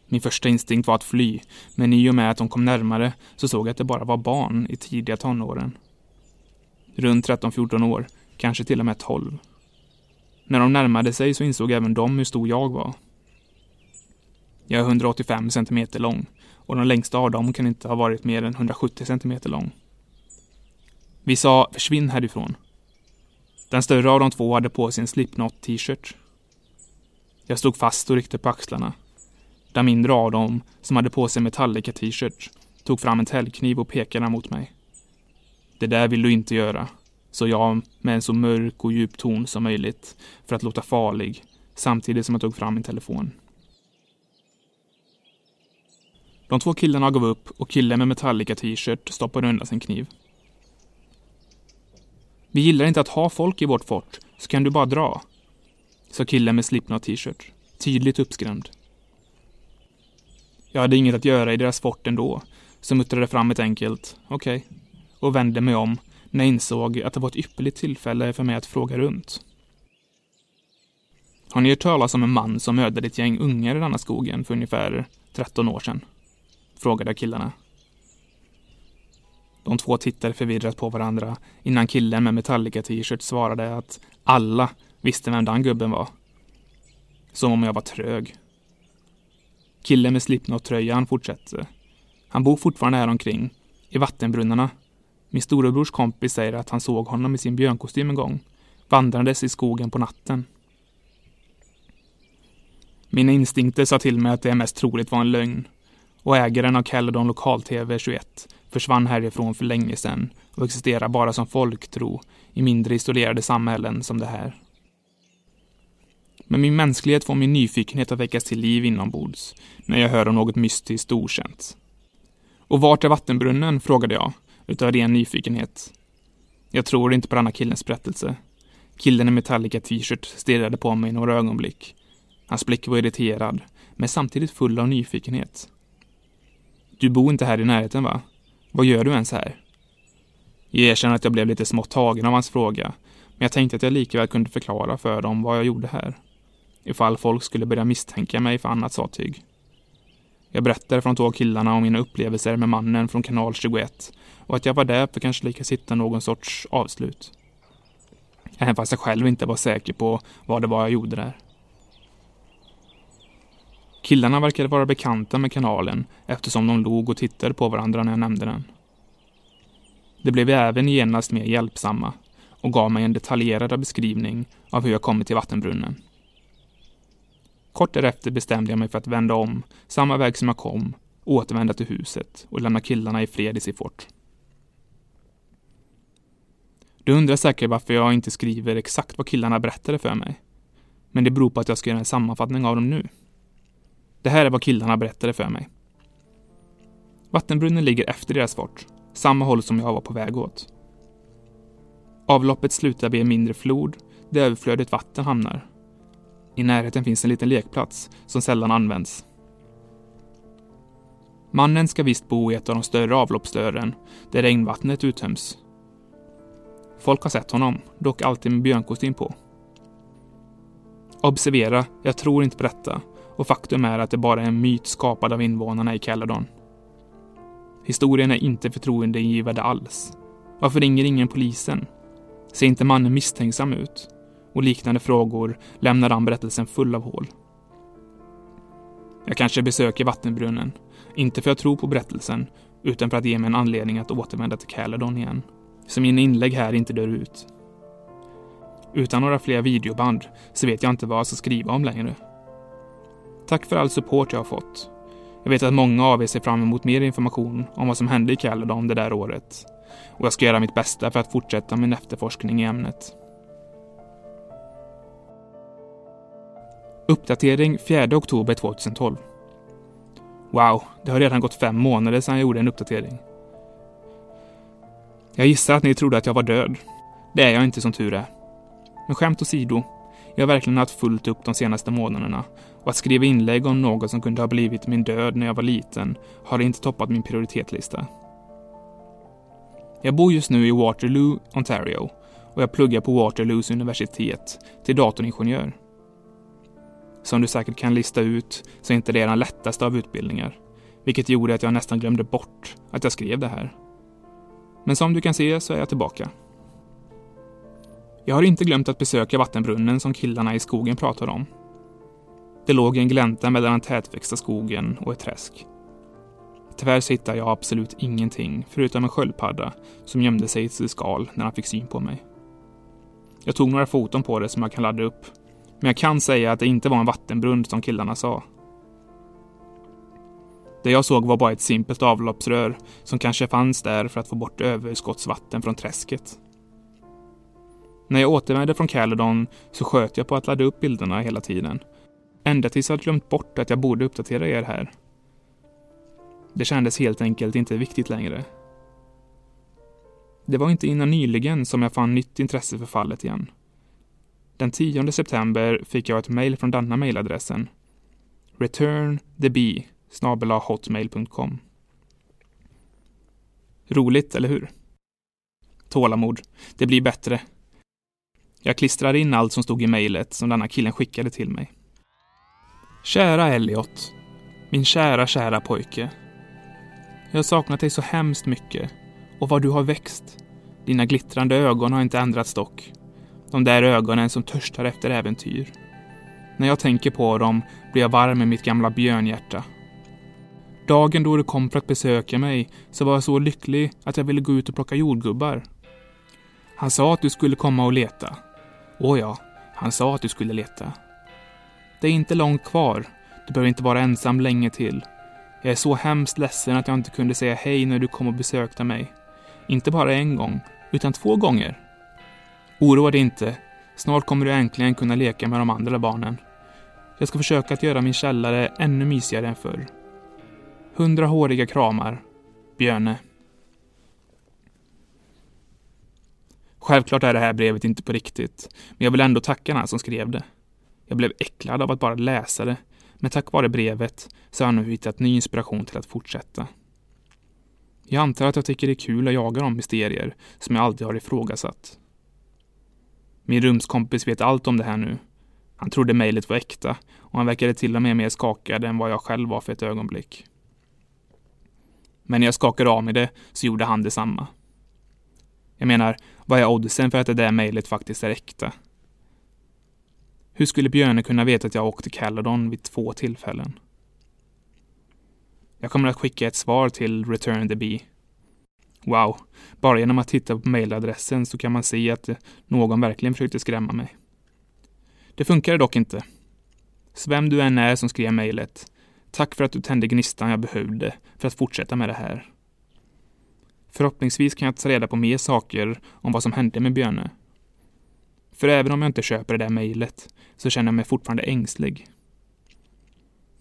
Min första instinkt var att fly, men i och med att de kom närmare så såg jag att det bara var barn i tidiga tonåren. Runt 13-14 år, kanske till och med 12. När de närmade sig så insåg även de hur stor jag var. Jag är 185 cm lång och de längsta av dem kan inte ha varit mer än 170 cm lång. Vi sa försvinn härifrån. Den större av de två hade på sig en Slipknot t-shirt. Jag stod fast och ryckte på axlarna. Den mindre av dem, som hade på sig Metallica t-shirt, tog fram en täljkniv och pekade mot mig. Det där vill du inte göra, sa jag med en så mörk och djup ton som möjligt för att låta farlig, samtidigt som jag tog fram min telefon. De två killarna gav upp och killen med Metallica t-shirt stoppade undan sin kniv. Vi gillar inte att ha folk i vårt fort, så kan du bara dra, sa killen med Slipknot t-shirt, tydligt uppskrämd. Jag hade inget att göra i deras fort ändå, så muttrade fram ett enkelt okej okay, och vände mig om när jag insåg att det var ett ypperligt tillfälle för mig att fråga runt. Har ni hört talas om en man som mördade ett gäng ungar i denna skogen för ungefär 13 år sedan? Frågade jag killarna. De två tittade förvirrat på varandra innan killen med Metallica t-shirt svarade att alla visste vem den gubben var. Som om jag var trög. Killen med Slipknot-tröjan fortsätter. Han bor fortfarande här omkring, i vattenbrunnarna. Min storebrors kompis säger att han såg honom i sin björnkostym en gång, vandrandes i skogen på natten. Mina instinkter sa till mig att det mest troligt var en lögn och ägaren av Caledon Lokal-TV 21 försvann härifrån för länge sedan och existerar bara som folktro i mindre isolerade samhällen som det här. Men min mänsklighet får min nyfikenhet att väckas till liv inombords när jag hör om något mystiskt och okänt. Och vart är vattenbrunnen? frågade jag, utav ren nyfikenhet. Jag tror inte på denna killens berättelse. Killen i Metallica t-shirt stirrade på mig i några ögonblick. Hans blick var irriterad, men samtidigt full av nyfikenhet. Du bor inte här i närheten, va? Vad gör du ens här? Jag erkänner att jag blev lite smått tagen av hans fråga, men jag tänkte att jag likväl kunde förklara för dem vad jag gjorde här. Ifall folk skulle börja misstänka mig för annat sattyg. Jag berättade för de två killarna om mina upplevelser med mannen från kanal 21 och att jag var där för att kanske lyckas hitta någon sorts avslut. Även fast jag själv inte var säker på vad det var jag gjorde där. Killarna verkade vara bekanta med kanalen eftersom de log och tittade på varandra när jag nämnde den. De blev även genast mer hjälpsamma och gav mig en detaljerad beskrivning av hur jag kommit till vattenbrunnen. Kort därefter bestämde jag mig för att vända om, samma väg som jag kom, återvända till huset och lämna killarna i fred i sitt fort. Du undrar säkert varför jag inte skriver exakt vad killarna berättade för mig. Men det beror på att jag ska göra en sammanfattning av dem nu. Det här är vad killarna berättade för mig. Vattenbrunnen ligger efter deras fort, samma håll som jag var på väg åt. Avloppet slutar vid en mindre flod där överflödigt vatten hamnar. I närheten finns en liten lekplats som sällan används. Mannen ska visst bo i ett av de större avloppsrören där regnvattnet uttöms. Folk har sett honom, dock alltid med björnkostym på. Observera, jag tror inte på detta och faktum är att det bara är en myt skapad av invånarna i Caledon. Historien är inte förtroendeingivande alls. Varför ringer ingen polisen? Ser inte mannen misstänksam ut? Och liknande frågor lämnar han berättelsen full av hål. Jag kanske besöker vattenbrunnen, inte för att tro på berättelsen, utan för att ge mig en anledning att återvända till Caledon igen. Så mina inlägg här inte dör ut. Utan några fler videoband så vet jag inte vad jag ska skriva om längre. Tack för all support jag har fått. Jag vet att många av er ser fram emot mer information om vad som hände i Caledon det där året. Och jag ska göra mitt bästa för att fortsätta min efterforskning i ämnet. Uppdatering 4 oktober 2012. Wow, det har redan gått fem månader sedan jag gjorde en uppdatering. Jag gissar att ni trodde att jag var död. Det är jag inte som tur är. Men skämt åsido, jag har verkligen haft fullt upp de senaste månaderna och att skriva inlägg om något som kunde ha blivit min död när jag var liten har inte toppat min prioritetslista. Jag bor just nu i Waterloo, Ontario och jag pluggar på Waterloos universitet till datoringenjör. Som du säkert kan lista ut så är inte det den lättaste av utbildningar, vilket gjorde att jag nästan glömde bort att jag skrev det här. Men som du kan se så är jag tillbaka. Jag har inte glömt att besöka vattenbrunnen som killarna i skogen pratade om. Det låg en glänta mellan den tätväxta skogen och ett träsk. Tyvärr hittade jag absolut ingenting förutom en sköldpadda som gömde sig i sitt skal när han fick syn på mig. Jag tog några foton på det som jag kan ladda upp. Men jag kan säga att det inte var en vattenbrunn som killarna sa. Det jag såg var bara ett simpelt avloppsrör som kanske fanns där för att få bort överskottsvatten från träsket. När jag återvände från Caledon så sköt jag på att ladda upp bilderna hela tiden. Ända tills jag glömt bort att jag borde uppdatera er här. Det kändes helt enkelt inte viktigt längre. Det var inte innan nyligen som jag fann nytt intresse för fallet igen. Den 10 september fick jag ett mejl från denna mejladressen. Return the bee hotmail.com. Roligt, eller hur? Tålamod. Det blir bättre. Jag klistrar in allt som stod i mejlet som denna killen skickade till mig. Kära Elliot. Min kära, kära pojke. Jag har saknat dig så hemskt mycket. Och vad du har växt. Dina glittrande ögon har inte ändrats dock. De där ögonen som törstar efter äventyr. När jag tänker på dem blir jag varm i mitt gamla björnhjärta. Dagen då du kom för att besöka mig så var jag så lycklig att jag ville gå ut och plocka jordgubbar. Han sa att du skulle komma och leta. Åh ja, han sa att du skulle leta. Det är inte långt kvar. Du behöver inte vara ensam länge till. Jag är så hemskt ledsen att jag inte kunde säga hej när du kom och besökte mig. Inte bara en gång, utan två gånger. Oroa dig inte. Snart kommer du äntligen kunna leka med de andra barnen. Jag ska försöka att göra min källare ännu mysigare än förr. Hundra håriga kramar. Björne. Självklart är det här brevet inte på riktigt, men jag vill ändå tacka den som skrev det. Jag blev äcklad av att bara läsa det, men tack vare brevet så har jag nu hittat ny inspiration till att fortsätta. Jag antar att jag tycker det är kul att jaga de mysterier som jag aldrig har ifrågasatt. Min rumskompis vet allt om det här nu. Han trodde mejlet var äkta och han verkade till och med mer skakad än vad jag själv var för ett ögonblick. Men när jag skakade av mig det så gjorde han detsamma. Jag menar, vad är oddsen för att det där mejlet faktiskt är äkta? Hur skulle Björne kunna veta att jag åkte Caledon vid två tillfällen? Jag kommer att skicka ett svar till Return the Bee. Wow, bara genom att titta på mejladressen så kan man se att någon verkligen försökte skrämma mig. Det funkade dock inte. Så vem du än är som skrev mejlet, tack för att du tände gnistan jag behövde för att fortsätta med det här. Förhoppningsvis kan jag ta reda på mer saker om vad som hände med Björne. För även om jag inte köper det där mejlet så känner jag mig fortfarande ängslig.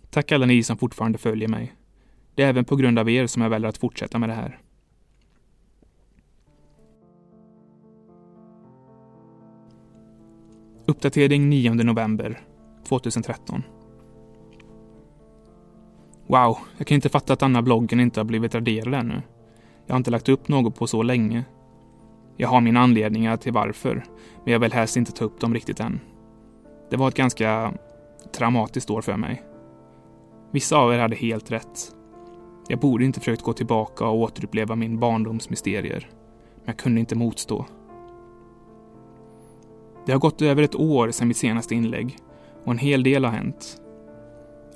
Tack alla ni som fortfarande följer mig. Det är även på grund av er som jag väljer att fortsätta med det här. Uppdatering 9 november 2013. Wow, jag kan inte fatta att denna bloggen inte har blivit raderad ännu. Jag har inte lagt upp något på så länge. Jag har mina anledningar till varför, men jag vill helst inte ta upp dem riktigt än. Det var ett ganska traumatiskt år för mig. Vissa av er hade helt rätt. Jag borde inte försökt gå tillbaka och återuppleva min barndoms mysterier. Men jag kunde inte motstå. Det har gått över ett år sedan mitt senaste inlägg och en hel del har hänt.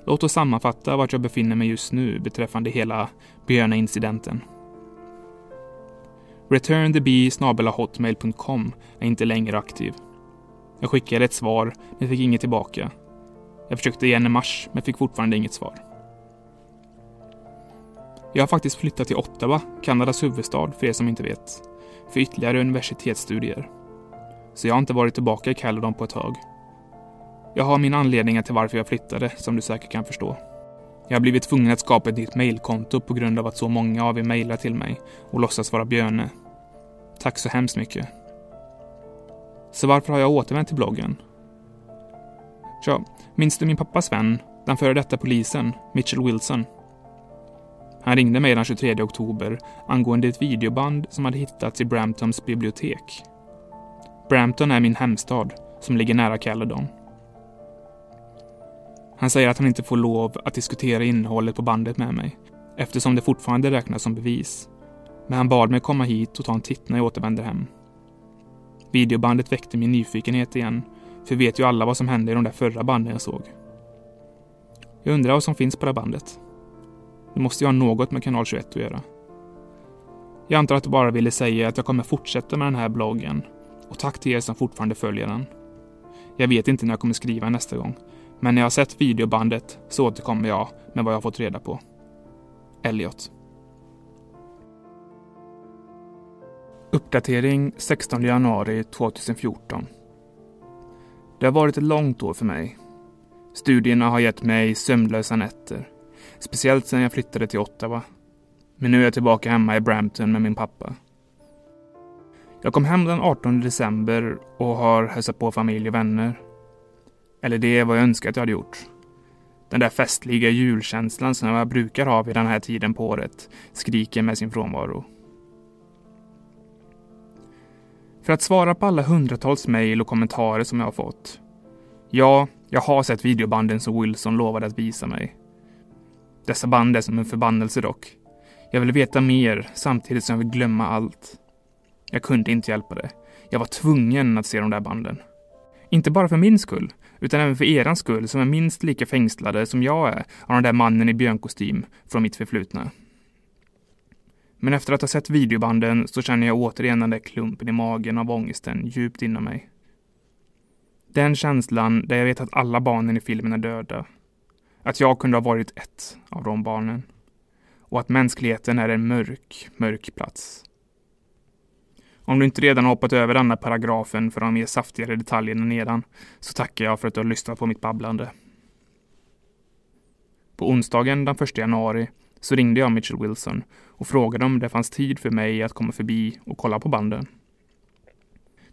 Låt oss sammanfatta vart jag befinner mig just nu beträffande hela Björna-incidenten returnthebee.hotmail.com är inte längre aktiv. Jag skickade ett svar, men fick inget tillbaka. Jag försökte igen i mars, men fick fortfarande inget svar. Jag har faktiskt flyttat till Ottawa, Kanadas huvudstad, för er som inte vet, för ytterligare universitetsstudier. Så jag har inte varit tillbaka i Caledon på ett tag. Jag har mina anledningar till varför jag flyttade, som du säkert kan förstå. Jag har blivit tvungen att skapa ett nytt mailkonto på grund av att så många av er mejlar till mig och låtsas vara Björne. Tack så hemskt mycket. Så varför har jag återvänt till bloggen? Tja, minns du min pappas vän, den före detta polisen, Mitchell Wilson? Han ringde mig den 23 oktober angående ett videoband som hade hittats i Bramptons bibliotek. Brampton är min hemstad, som ligger nära Caledon. Han säger att han inte får lov att diskutera innehållet på bandet med mig, eftersom det fortfarande räknas som bevis. Men han bad mig komma hit och ta en titt när jag återvänder hem. Videobandet väckte min nyfikenhet igen, för vet ju alla vad som hände i de där förra banden jag såg. Jag undrar vad som finns på det bandet. Det måste ju ha något med kanal 21 att göra. Jag antar att du bara ville säga att jag kommer fortsätta med den här bloggen och Och tack till er som fortfarande följer den. Jag vet inte när jag kommer skriva nästa gång, men när jag har sett videobandet så återkommer jag med vad jag har fått reda på. Elliot. Uppdatering 16 januari 2014. Det har varit ett långt år för mig. Studierna har gett mig sömnlösa nätter. Speciellt sedan jag flyttade till Ottawa. Men nu är jag tillbaka hemma i Brampton med min pappa. Jag kom hem den 18 december och har hälsat på familj och vänner. Eller det är vad jag önskar att jag hade gjort. Den där festliga julkänslan som jag brukar ha vid den här tiden på året skriker med sin frånvaro. För att svara på alla hundratals mejl och kommentarer som jag har fått. Ja, jag har sett videobanden som Wilson lovade att visa mig. Dessa band är som en förbannelse dock. Jag vill veta mer samtidigt som jag vill glömma allt. Jag kunde inte hjälpa det. Jag var tvungen att se de där banden. Inte bara för min skull, utan även för eran skull som är minst lika fängslade som jag är av den där mannen i björnkostym från mitt förflutna. Men efter att ha sett videobanden så känner jag återigen den där klumpen i magen av ångesten djupt inom mig. Den känslan där jag vet att alla barnen i filmen är döda. Att jag kunde ha varit ett av de barnen. Och att mänskligheten är en mörk, mörk plats. Om du inte redan har hoppat över denna paragrafen för de mer saftigare detaljerna nedan så tackar jag för att du har lyssnat på mitt babblande. På onsdagen den 1 januari så ringde jag Mitchell Wilson och frågade om det fanns tid för mig att komma förbi och kolla på banden.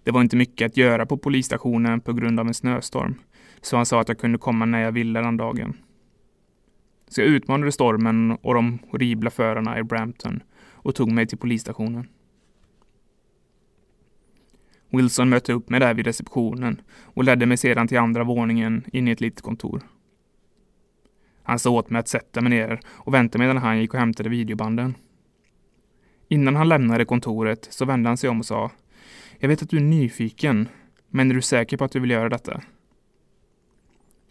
Det var inte mycket att göra på polisstationen på grund av en snöstorm, så han sa att jag kunde komma när jag ville den dagen. Så jag utmanade stormen och de horribla förarna i Brampton och tog mig till polisstationen. Wilson mötte upp mig där vid receptionen och ledde mig sedan till andra våningen in i ett litet kontor. Han sa åt mig att sätta mig ner och vänta medan han gick och hämtade videobanden. Innan han lämnade kontoret så vände han sig om och sa Jag vet att du är nyfiken, men är du säker på att du vill göra detta?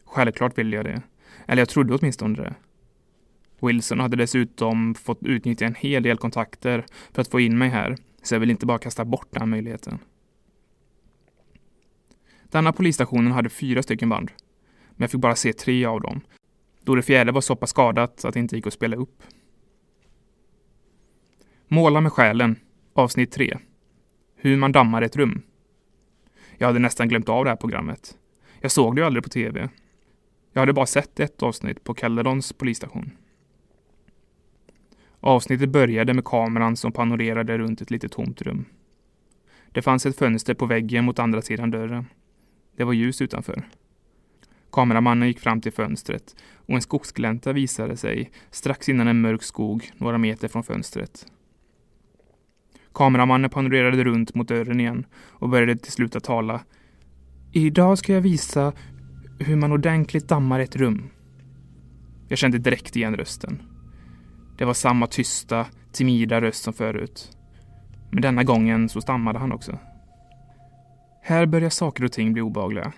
Självklart ville jag det. Eller jag trodde åtminstone det. Wilson hade dessutom fått utnyttja en hel del kontakter för att få in mig här, så jag vill inte bara kasta bort den möjligheten. Denna polisstationen hade fyra stycken band, men jag fick bara se tre av dem, då det fjärde var så pass skadat att det inte gick att spela upp. Måla med själen, avsnitt 3. Hur man dammar ett rum. Jag hade nästan glömt av det här programmet. Jag såg det ju aldrig på tv. Jag hade bara sett ett avsnitt på Caledons polisstation. Avsnittet började med kameran som panorerade runt ett litet tomt rum. Det fanns ett fönster på väggen mot andra sidan dörren. Det var ljus utanför. Kameramannen gick fram till fönstret och en skogsglänta visade sig strax innan en mörk skog några meter från fönstret. Kameramannen panorerade runt mot dörren igen och började till slut att tala. Idag ska jag visa hur man ordentligt dammar ett rum. Jag kände direkt igen rösten. Det var samma tysta, timida röst som förut. Men denna gången så stammade han också. Här börjar saker och ting bli obehagliga.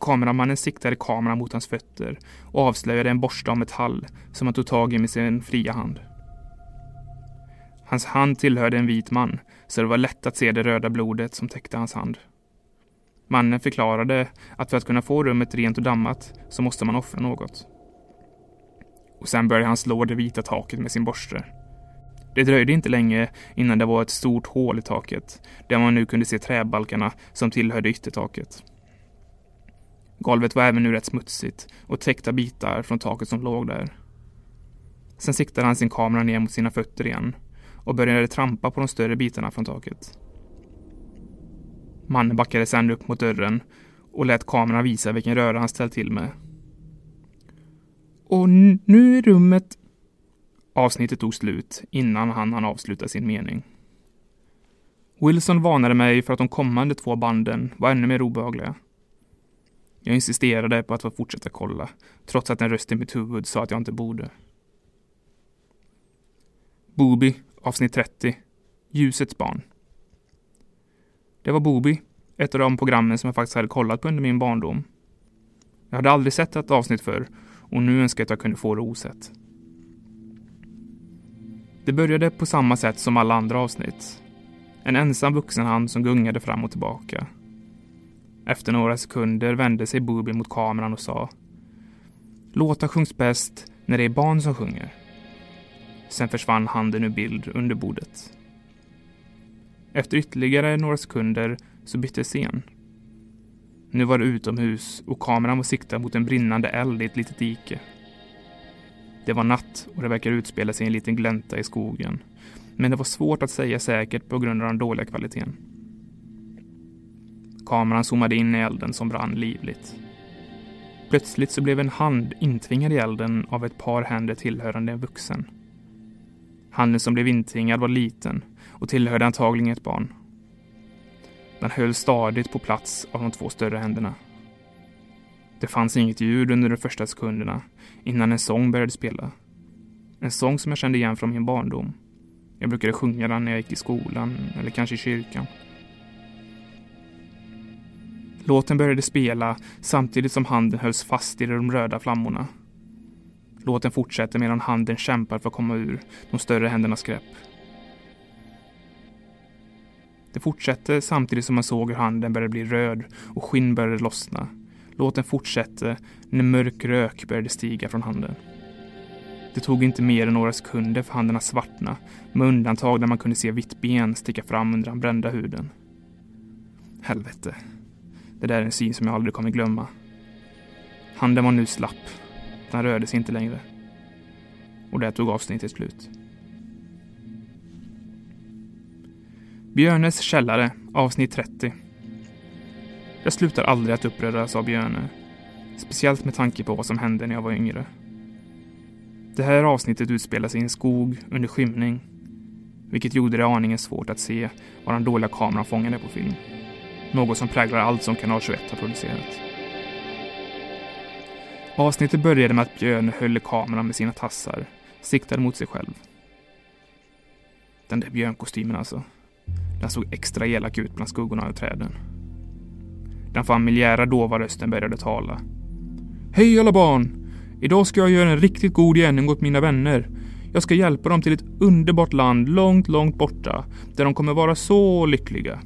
Kameramannen siktade kameran mot hans fötter och avslöjade en borste av metall som han tog tag i med sin fria hand. Hans hand tillhörde en vit man, så det var lätt att se det röda blodet som täckte hans hand. Mannen förklarade att för att kunna få rummet rent och dammat så måste man offra något. Och sen började han slå det vita taket med sin borste. Det dröjde inte länge innan det var ett stort hål i taket, där man nu kunde se träbalkarna som tillhörde yttertaket. Golvet var även nu rätt smutsigt och täckta bitar från taket som låg där. Sen siktade han sin kamera ner mot sina fötter igen och började trampa på de större bitarna från taket. Mannen backade sedan upp mot dörren och lät kameran visa vilken röra han ställt till med. Och nu är rummet... Avsnittet tog slut innan han hann avsluta sin mening. Wilson varnade mig för att de kommande två banden var ännu mer obehagliga. Jag insisterade på att få fortsätta kolla, trots att en röst i mitt huvud sa att jag inte borde. Booby, avsnitt 30. Ljusets barn. Det var Booby, ett av de programmen som jag faktiskt hade kollat på under min barndom. Jag hade aldrig sett ett avsnitt förr och nu önskar jag att jag kunde få det osett. Det började på samma sätt som alla andra avsnitt. En ensam vuxen hand som gungade fram och tillbaka. Efter några sekunder vände sig Booby mot kameran och sa Låtar sjungs bäst när det är barn som sjunger. Sen försvann handen ur bild under bordet. Efter ytterligare några sekunder så bytte scen. Nu var det utomhus och kameran var siktad mot en brinnande eld i ett litet dike. Det var natt och det verkar utspela sig i en liten glänta i skogen. Men det var svårt att säga säkert på grund av den dåliga kvaliteten. Kameran zoomade in i elden som brann livligt. Plötsligt så blev en hand intvingad i elden av ett par händer tillhörande en vuxen. Handen som blev intvingad var liten och tillhörde antagligen ett barn. Den höll stadigt på plats av de två större händerna. Det fanns inget ljud under de första sekunderna innan en sång började spela. En sång som jag kände igen från min barndom. Jag brukade sjunga den när jag gick i skolan eller kanske i kyrkan. Låten började spela samtidigt som handen hölls fast i de röda flammorna. Låten fortsätter medan handen kämpar för att komma ur de större händernas grepp. Det fortsätter samtidigt som man såg hur handen började bli röd och skinn började lossna. Låten fortsatte när mörk rök började stiga från handen. Det tog inte mer än några sekunder för handen att svartna, med undantag där man kunde se vitt ben sticka fram under den brända huden. Helvete. Det där är en syn som jag aldrig kommer glömma. Handen var nu slapp. Den rörde sig inte längre. Och där tog avsnittet slut. Björnes källare, avsnitt 30. Jag slutar aldrig att uppröras av björnar. Speciellt med tanke på vad som hände när jag var yngre. Det här avsnittet utspelar sig i en skog under skymning. Vilket gjorde det aningen svårt att se vad den dåliga kameran fångade på film. Något som präglar allt som Kanal 21 har producerat. Avsnittet började med att Björn höll kameran med sina tassar, siktade mot sig själv. Den där björnkostymen alltså. Den såg extra elak ut bland skuggorna av träden. Den familjära dova rösten började tala. Hej alla barn! Idag ska jag göra en riktigt god gärning åt mina vänner. Jag ska hjälpa dem till ett underbart land långt, långt borta, där de kommer vara så lyckliga.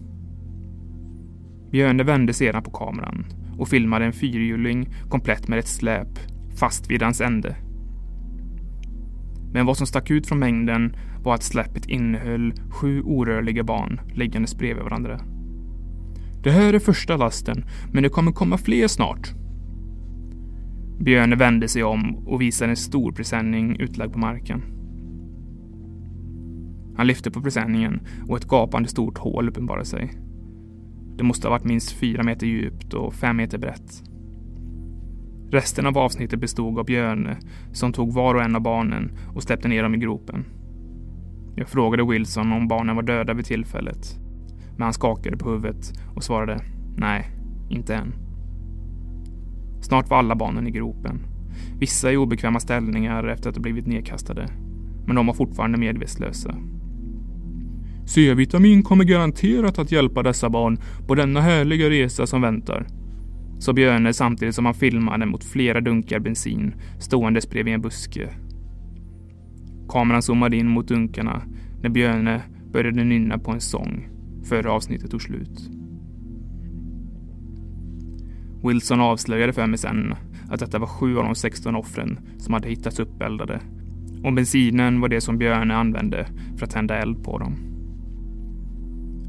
Björne vände sedan på kameran och filmade en fyrhjuling komplett med ett släp fast vid hans ände. Men vad som stack ut från mängden var att släpet innehöll sju orörliga barn liggandes bredvid varandra. Det här är första lasten, men det kommer komma fler snart. Björne vände sig om och visade en stor presenning utlagd på marken. Han lyfte på presenningen och ett gapande stort hål uppenbarade sig. Det måste ha varit minst fyra meter djupt och fem meter brett. Resten av avsnittet bestod av Björne som tog var och en av barnen och släppte ner dem i gropen. Jag frågade Wilson om barnen var döda vid tillfället. Men han skakade på huvudet och svarade nej, inte än. Snart var alla barnen i gropen. Vissa i obekväma ställningar efter att ha blivit nedkastade. Men de var fortfarande medvetslösa. C-vitamin kommer garanterat att hjälpa dessa barn på denna härliga resa som väntar. Sa Björne samtidigt som han filmade mot flera dunkar bensin ståendes bredvid en buske. Kameran zoomade in mot dunkarna när Björne började nynna på en sång före avsnittet tog slut. Wilson avslöjade för mig sen att detta var sju av de 16 offren som hade hittats uppeldade och bensinen var det som Björne använde för att tända eld på dem.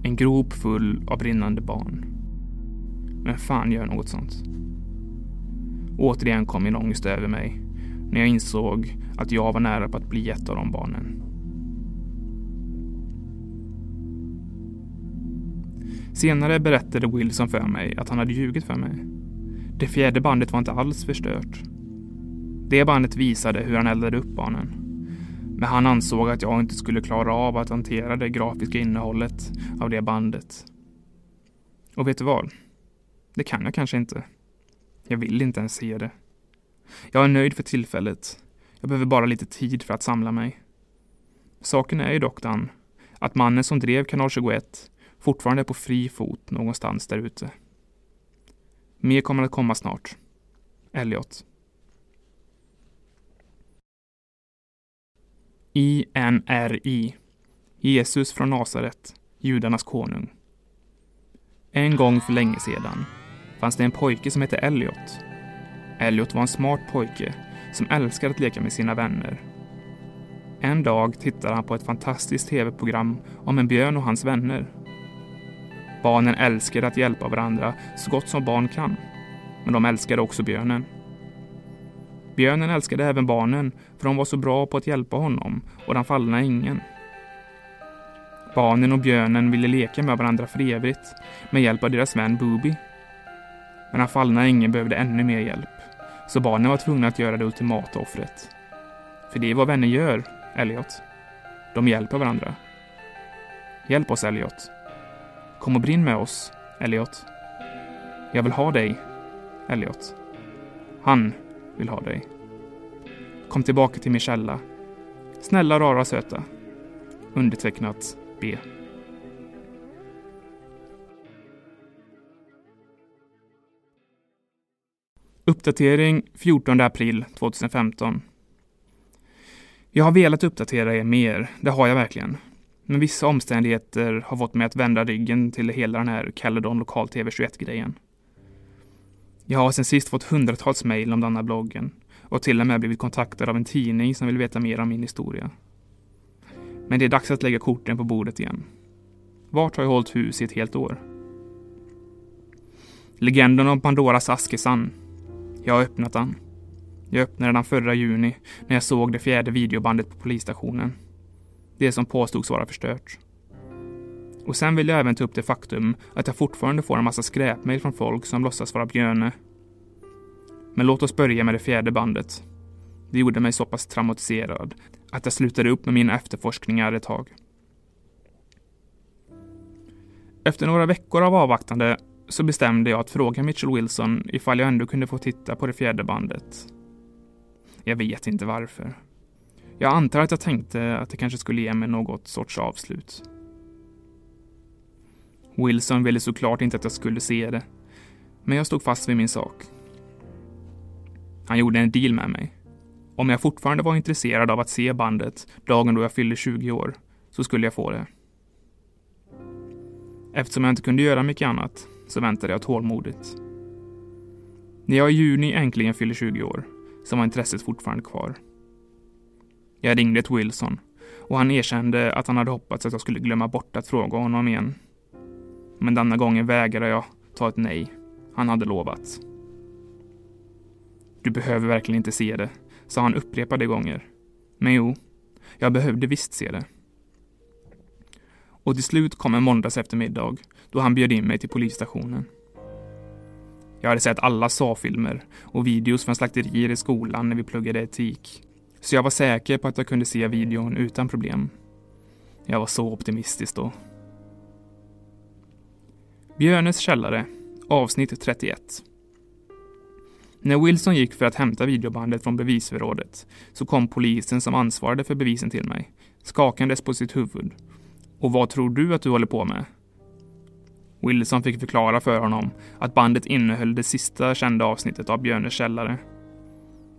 En grop full av brinnande barn. Men fan gör något sånt? Återigen kom min ångest över mig när jag insåg att jag var nära på att bli ett av de barnen. Senare berättade Wilson för mig att han hade ljugit för mig. Det fjärde bandet var inte alls förstört. Det bandet visade hur han eldade upp barnen. Men han ansåg att jag inte skulle klara av att hantera det grafiska innehållet av det bandet. Och vet du vad? Det kan jag kanske inte. Jag vill inte ens se det. Jag är nöjd för tillfället. Jag behöver bara lite tid för att samla mig. Saken är ju dock den att mannen som drev kanal 21 fortfarande är på fri fot någonstans där ute. Mer kommer att komma snart. Elliot. INRI Jesus från Nasaret judarnas konung. En gång för länge sedan fanns det en pojke som hette Elliot. Elliot var en smart pojke som älskade att leka med sina vänner. En dag tittade han på ett fantastiskt tv-program om en björn och hans vänner. Barnen älskade att hjälpa varandra så gott som barn kan. Men de älskade också björnen. Björnen älskade även barnen för de var så bra på att hjälpa honom och den fallna ingen. Barnen och björnen ville leka med varandra för evigt med hjälp av deras vän Booby. Men den fallna ingen behövde ännu mer hjälp, så barnen var tvungna att göra det ultimata offret. För det är vad vänner gör, Elliot. De hjälper varandra. Hjälp oss, Elliot. Kom och brinn med oss, Elliot. Jag vill ha dig, Elliot. Han vill ha dig. Kom tillbaka till min källa. Snälla, rara, söta. Undertecknat B. Uppdatering 14 april 2015. Jag har velat uppdatera er mer, det har jag verkligen. Men vissa omständigheter har fått mig att vända ryggen till hela den här Caledon Lokal TV 21-grejen. Jag har sen sist fått hundratals mejl om denna bloggen och till och med blivit kontaktad av en tidning som vill veta mer om min historia. Men det är dags att lägga korten på bordet igen. Vart har jag hållit hus i ett helt år? Legenden om Pandoras ask är sann. Jag har öppnat den. Jag öppnade den förra juni när jag såg det fjärde videobandet på polisstationen. Det som påstods vara förstört. Och sen vill jag även ta upp det faktum att jag fortfarande får en massa skräpmejl från folk som låtsas vara Björne. Men låt oss börja med det fjärde bandet. Det gjorde mig så pass traumatiserad att jag slutade upp med mina efterforskningar ett tag. Efter några veckor av avvaktande så bestämde jag att fråga Mitchell Wilson ifall jag ändå kunde få titta på det fjärde bandet. Jag vet inte varför. Jag antar att jag tänkte att det kanske skulle ge mig något sorts avslut. Wilson ville såklart inte att jag skulle se det, men jag stod fast vid min sak. Han gjorde en deal med mig. Om jag fortfarande var intresserad av att se bandet dagen då jag fyllde 20 år, så skulle jag få det. Eftersom jag inte kunde göra mycket annat så väntade jag tålmodigt. När jag i juni äntligen fyllde 20 år så var intresset fortfarande kvar. Jag ringde till Wilson och han erkände att han hade hoppats att jag skulle glömma bort att fråga honom igen. Men denna gången vägrade jag ta ett nej. Han hade lovat. Du behöver verkligen inte se det, sa han upprepade gånger. Men jo, jag behövde visst se det. Och till slut kom en måndags eftermiddag då han bjöd in mig till polisstationen. Jag hade sett alla SA-filmer och videos från slakterier i skolan när vi pluggade etik. Så jag var säker på att jag kunde se videon utan problem. Jag var så optimistisk då. Björnes källare, avsnitt 31. När Wilson gick för att hämta videobandet från bevisförrådet så kom polisen som ansvarade för bevisen till mig, skakandes på sitt huvud. Och vad tror du att du håller på med? Wilson fick förklara för honom att bandet innehöll det sista kända avsnittet av Björnes källare.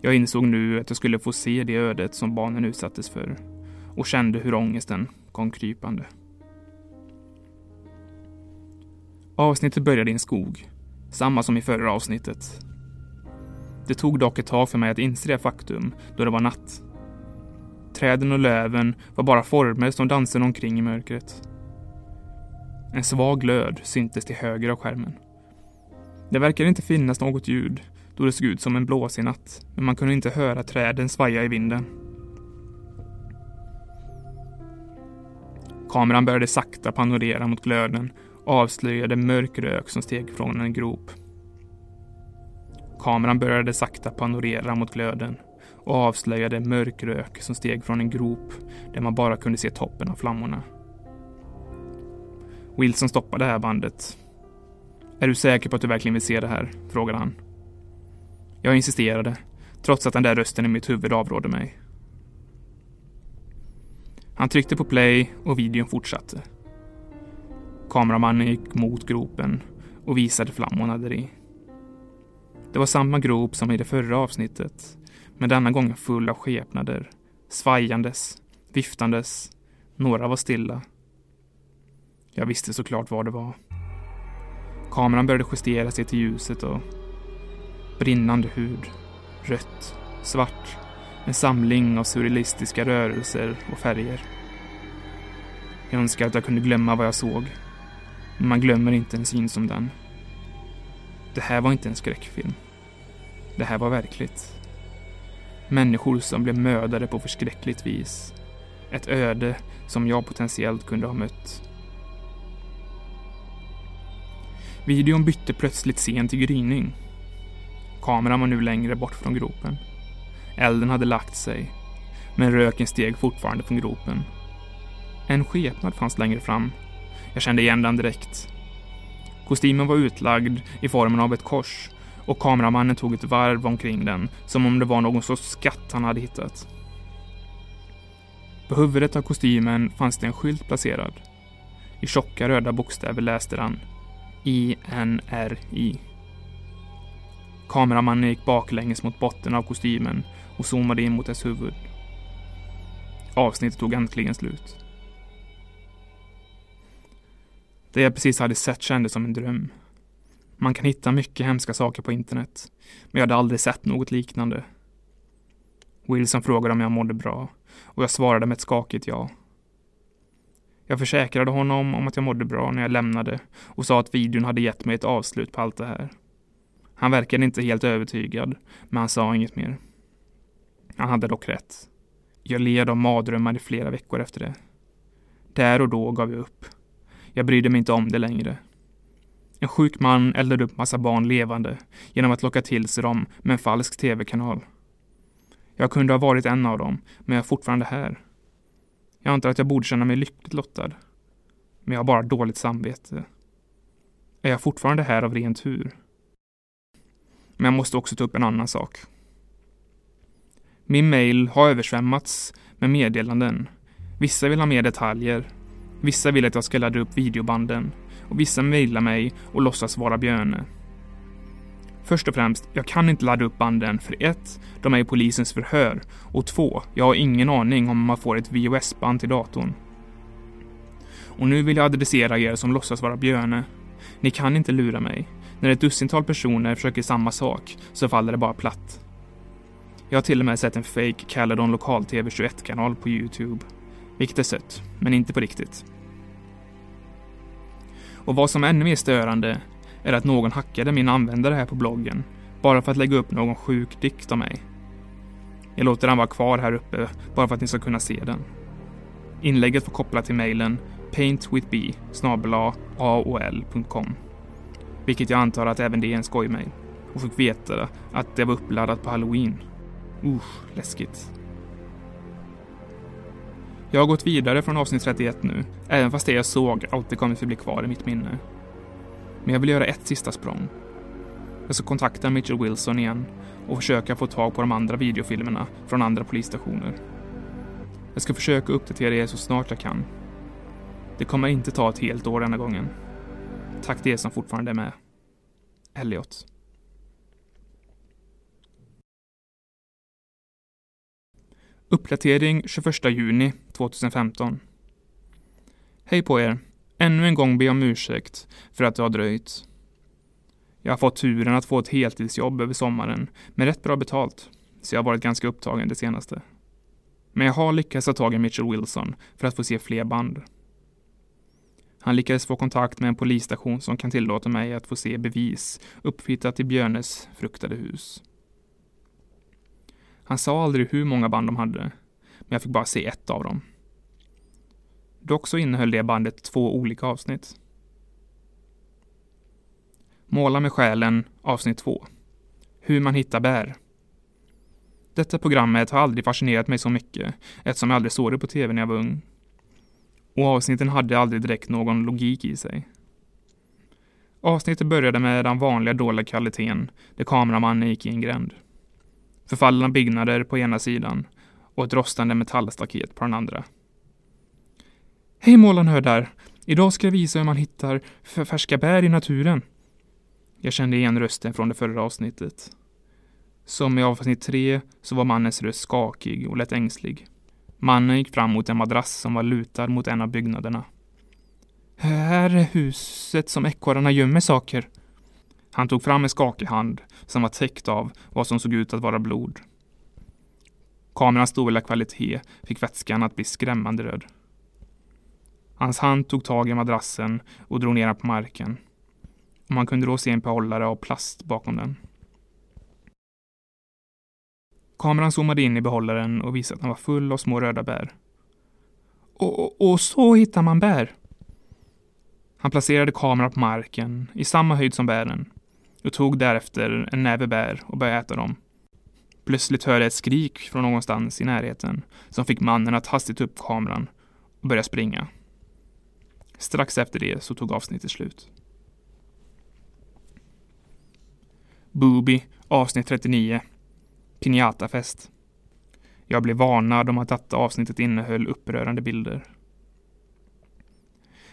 Jag insåg nu att jag skulle få se det ödet som barnen utsattes för och kände hur ångesten kom krypande. Avsnittet började i en skog, samma som i förra avsnittet. Det tog dock ett tag för mig att inse det faktum då det var natt. Träden och löven var bara former som dansade omkring i mörkret. En svag glöd syntes till höger av skärmen. Det verkade inte finnas något ljud då det såg ut som en blåsig natt, men man kunde inte höra träden svaja i vinden. Kameran började sakta panorera mot glöden och avslöjade mörk rök som steg från en grop. Kameran började sakta panorera mot glöden och avslöjade mörk rök som steg från en grop där man bara kunde se toppen av flammorna. Wilson stoppade det här bandet. Är du säker på att du verkligen vill se det här? frågade han. Jag insisterade, trots att den där rösten i mitt huvud avrådde mig. Han tryckte på play och videon fortsatte. Kameramannen gick mot gropen och visade flammorna där i. Det var samma grop som i det förra avsnittet, men denna gång full av skepnader, svajandes, viftandes, några var stilla. Jag visste såklart vad det var. Kameran började justera sig till ljuset och brinnande hud, rött, svart, en samling av surrealistiska rörelser och färger. Jag önskar att jag kunde glömma vad jag såg. Men man glömmer inte en syn som den. Det här var inte en skräckfilm. Det här var verkligt. Människor som blev mördade på förskräckligt vis. Ett öde som jag potentiellt kunde ha mött. Videon bytte plötsligt scen till gryning. Kameran var nu längre bort från gropen. Elden hade lagt sig, men röken steg fortfarande från gropen. En skepnad fanns längre fram. Jag kände igen den direkt. Kostymen var utlagd i formen av ett kors och kameramannen tog ett varv omkring den som om det var någon sorts skatt han hade hittat. På huvudet av kostymen fanns det en skylt placerad. I tjocka röda bokstäver läste den INRI. Kameramannen gick baklänges mot botten av kostymen och zoomade in mot dess huvud. Avsnittet tog äntligen slut. Det jag precis hade sett kändes som en dröm. Man kan hitta mycket hemska saker på internet, men jag hade aldrig sett något liknande. Wilson frågade om jag mådde bra och jag svarade med ett skakigt ja. Jag försäkrade honom om att jag mådde bra när jag lämnade och sa att videon hade gett mig ett avslut på allt det här. Han verkade inte helt övertygad, men han sa inget mer. Han hade dock rätt. Jag led av mardrömmar i flera veckor efter det. Där och då gav jag upp. Jag brydde mig inte om det längre. En sjuk man eldade upp massa barn levande genom att locka till sig dem med en falsk tv-kanal. Jag kunde ha varit en av dem, men jag är fortfarande här. Jag antar att jag borde känna mig lyckligt lottad. Men jag har bara dåligt samvete. Är jag fortfarande här av ren tur? Men jag måste också ta upp en annan sak. Min mail har översvämmats med meddelanden. Vissa vill ha mer detaljer. Vissa vill att jag ska ladda upp videobanden. Och vissa mejlar mig och låtsas vara Björne. Först och främst, jag kan inte ladda upp banden för ett, de är i polisens förhör och två, jag har ingen aning om man får ett VHS-band till datorn. Och nu vill jag adressera er som låtsas vara Björne. Ni kan inte lura mig. När ett dussintal personer försöker samma sak så faller det bara platt. Jag har till och med sett en fake Caledon lokal-tv 21-kanal på Youtube. Vilket är sött, men inte på riktigt. Och vad som är ännu mer störande är att någon hackade min användare här på bloggen bara för att lägga upp någon sjuk dikt av mig. Jag låter den vara kvar här uppe bara för att ni ska kunna se den. Inlägget får koppla till mejlen paintwithb aol.com vilket jag antar att även det är en skojmail och fick veta att det var uppladdat på halloween. Usch, läskigt. Jag har gått vidare från avsnitt 31 nu, även fast det jag såg alltid kommer att bli kvar i mitt minne. Men jag vill göra ett sista språng. Jag ska kontakta Mitchell Wilson igen och försöka få tag på de andra videofilmerna från andra polisstationer. Jag ska försöka uppdatera er så snart jag kan. Det kommer inte ta ett helt år denna gången. Tack till er som fortfarande är med. Elliot. Uppdatering 21 juni 2015. Hej på er! Ännu en gång ber jag om ursäkt för att det har dröjt. Jag har fått turen att få ett heltidsjobb över sommaren med rätt bra betalt, så jag har varit ganska upptagen det senaste. Men jag har lyckats ta tag i Mitchell Wilson för att få se fler band. Han lyckades få kontakt med en polisstation som kan tillåta mig att få se bevis uppfittat i Björnes fruktade hus. Han sa aldrig hur många band de hade, men jag fick bara se ett av dem. Dock så innehöll det bandet två olika avsnitt. Måla med själen, avsnitt 2. Hur man hittar bär. Detta programmet har aldrig fascinerat mig så mycket eftersom jag aldrig såg det på tv när jag var ung. Och avsnitten hade aldrig direkt någon logik i sig. Avsnittet började med den vanliga dåliga kvaliteten där kameramannen gick i en gränd. Förfallna byggnader på ena sidan och ett rostande metallstaket på den andra. Hej målarnörd där! Idag ska jag visa hur man hittar färska bär i naturen. Jag kände igen rösten från det förra avsnittet. Som i avsnitt tre så var mannens röst skakig och lätt ängslig. Mannen gick fram mot en madrass som var lutad mot en av byggnaderna. Här är huset som ekorrarna gömmer saker. Han tog fram en skakig hand som var täckt av vad som såg ut att vara blod. Kamerans dåliga kvalitet fick vätskan att bli skrämmande röd. Hans hand tog tag i madrassen och drog ner den på marken. Och man kunde då se en behållare av plast bakom den. Kameran zoomade in i behållaren och visade att den var full av små röda bär. Och, och, och så hittar man bär. Han placerade kameran på marken, i samma höjd som bären, och tog därefter en näve bär och började äta dem. Plötsligt hörde jag ett skrik från någonstans i närheten som fick mannen att hastigt upp kameran och börja springa. Strax efter det så tog avsnittet slut. Booby, avsnitt 39. Pinjatafest. Jag blev varnad om att detta avsnittet innehöll upprörande bilder.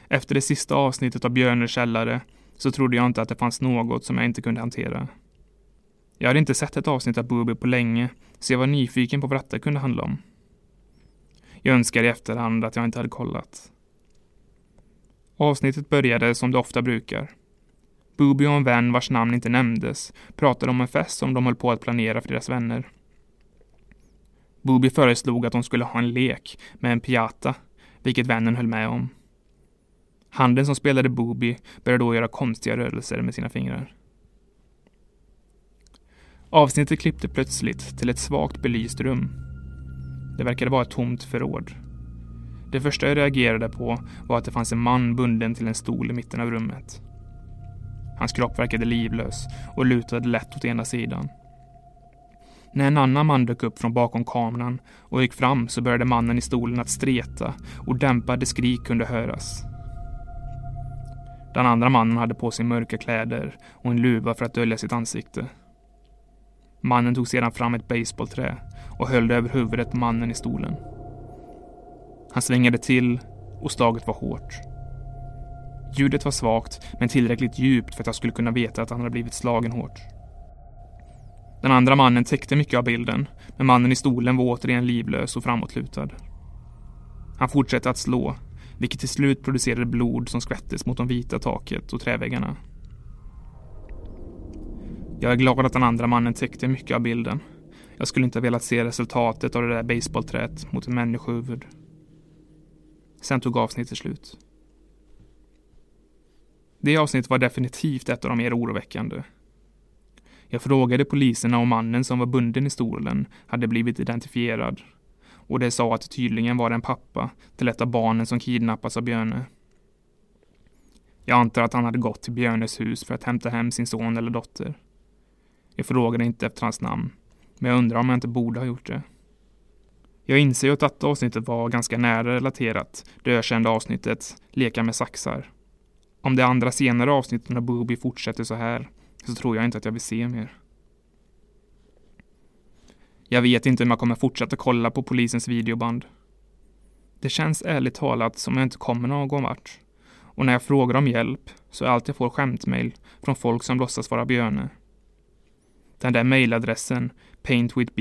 Efter det sista avsnittet av Björners källare så trodde jag inte att det fanns något som jag inte kunde hantera. Jag hade inte sett ett avsnitt av Booby på länge, så jag var nyfiken på vad detta kunde handla om. Jag önskar i efterhand att jag inte hade kollat. Avsnittet började som det ofta brukar. Booby och en vän vars namn inte nämndes pratade om en fest som de höll på att planera för deras vänner. Booby föreslog att de skulle ha en lek med en piata, vilket vännen höll med om. Handen som spelade Booby började då göra konstiga rörelser med sina fingrar. Avsnittet klippte plötsligt till ett svagt belyst rum. Det verkade vara ett tomt förråd. Det första jag reagerade på var att det fanns en man bunden till en stol i mitten av rummet. Hans kropp verkade livlös och lutade lätt åt ena sidan. När en annan man dök upp från bakom kameran och gick fram så började mannen i stolen att streta och dämpade skrik kunde höras. Den andra mannen hade på sig mörka kläder och en luva för att dölja sitt ansikte. Mannen tog sedan fram ett baseballträ och höll det över huvudet på mannen i stolen. Han svängade till och slaget var hårt. Ljudet var svagt, men tillräckligt djupt för att jag skulle kunna veta att han hade blivit slagen hårt. Den andra mannen täckte mycket av bilden, men mannen i stolen var återigen livlös och framåtlutad. Han fortsatte att slå, vilket till slut producerade blod som skvättes mot de vita taket och träväggarna. Jag är glad att den andra mannen täckte mycket av bilden. Jag skulle inte ha velat se resultatet av det där baseballträet mot en människohuvud. Sen tog avsnittet slut. Det avsnittet var definitivt ett av de mer oroväckande. Jag frågade poliserna om mannen som var bunden i stolen hade blivit identifierad och det sa att det tydligen var en pappa till ett av barnen som kidnappats av Björne. Jag antar att han hade gått till Björnes hus för att hämta hem sin son eller dotter. Jag frågade inte efter hans namn, men jag undrar om jag inte borde ha gjort det. Jag inser ju att detta avsnittet var ganska nära relaterat det ökända avsnittet Leka med saxar. Om de andra senare avsnitten av Booby fortsätter så här så tror jag inte att jag vill se mer. Jag vet inte om jag kommer fortsätta kolla på polisens videoband. Det känns ärligt talat som jag inte kommer någon vart. Och när jag frågar om hjälp så är allt jag får skämtmejl från folk som låtsas vara Björne. Den där mejladressen, paintwithb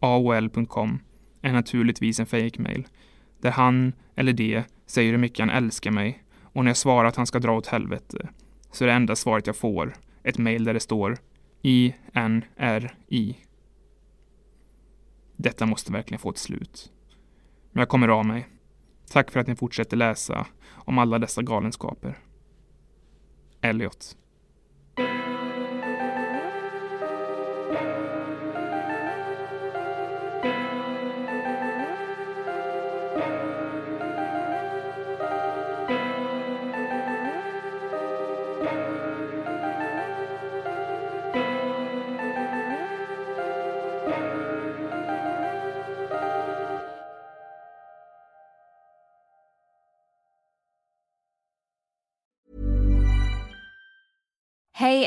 aol.com är naturligtvis en fake-mail där han eller de säger hur mycket han älskar mig och när jag svarar att han ska dra åt helvete så är det enda svaret jag får ett mejl där det står I-N-R-I. Detta måste verkligen få ett slut. Men jag kommer av mig. Tack för att ni fortsätter läsa om alla dessa galenskaper. Elliot.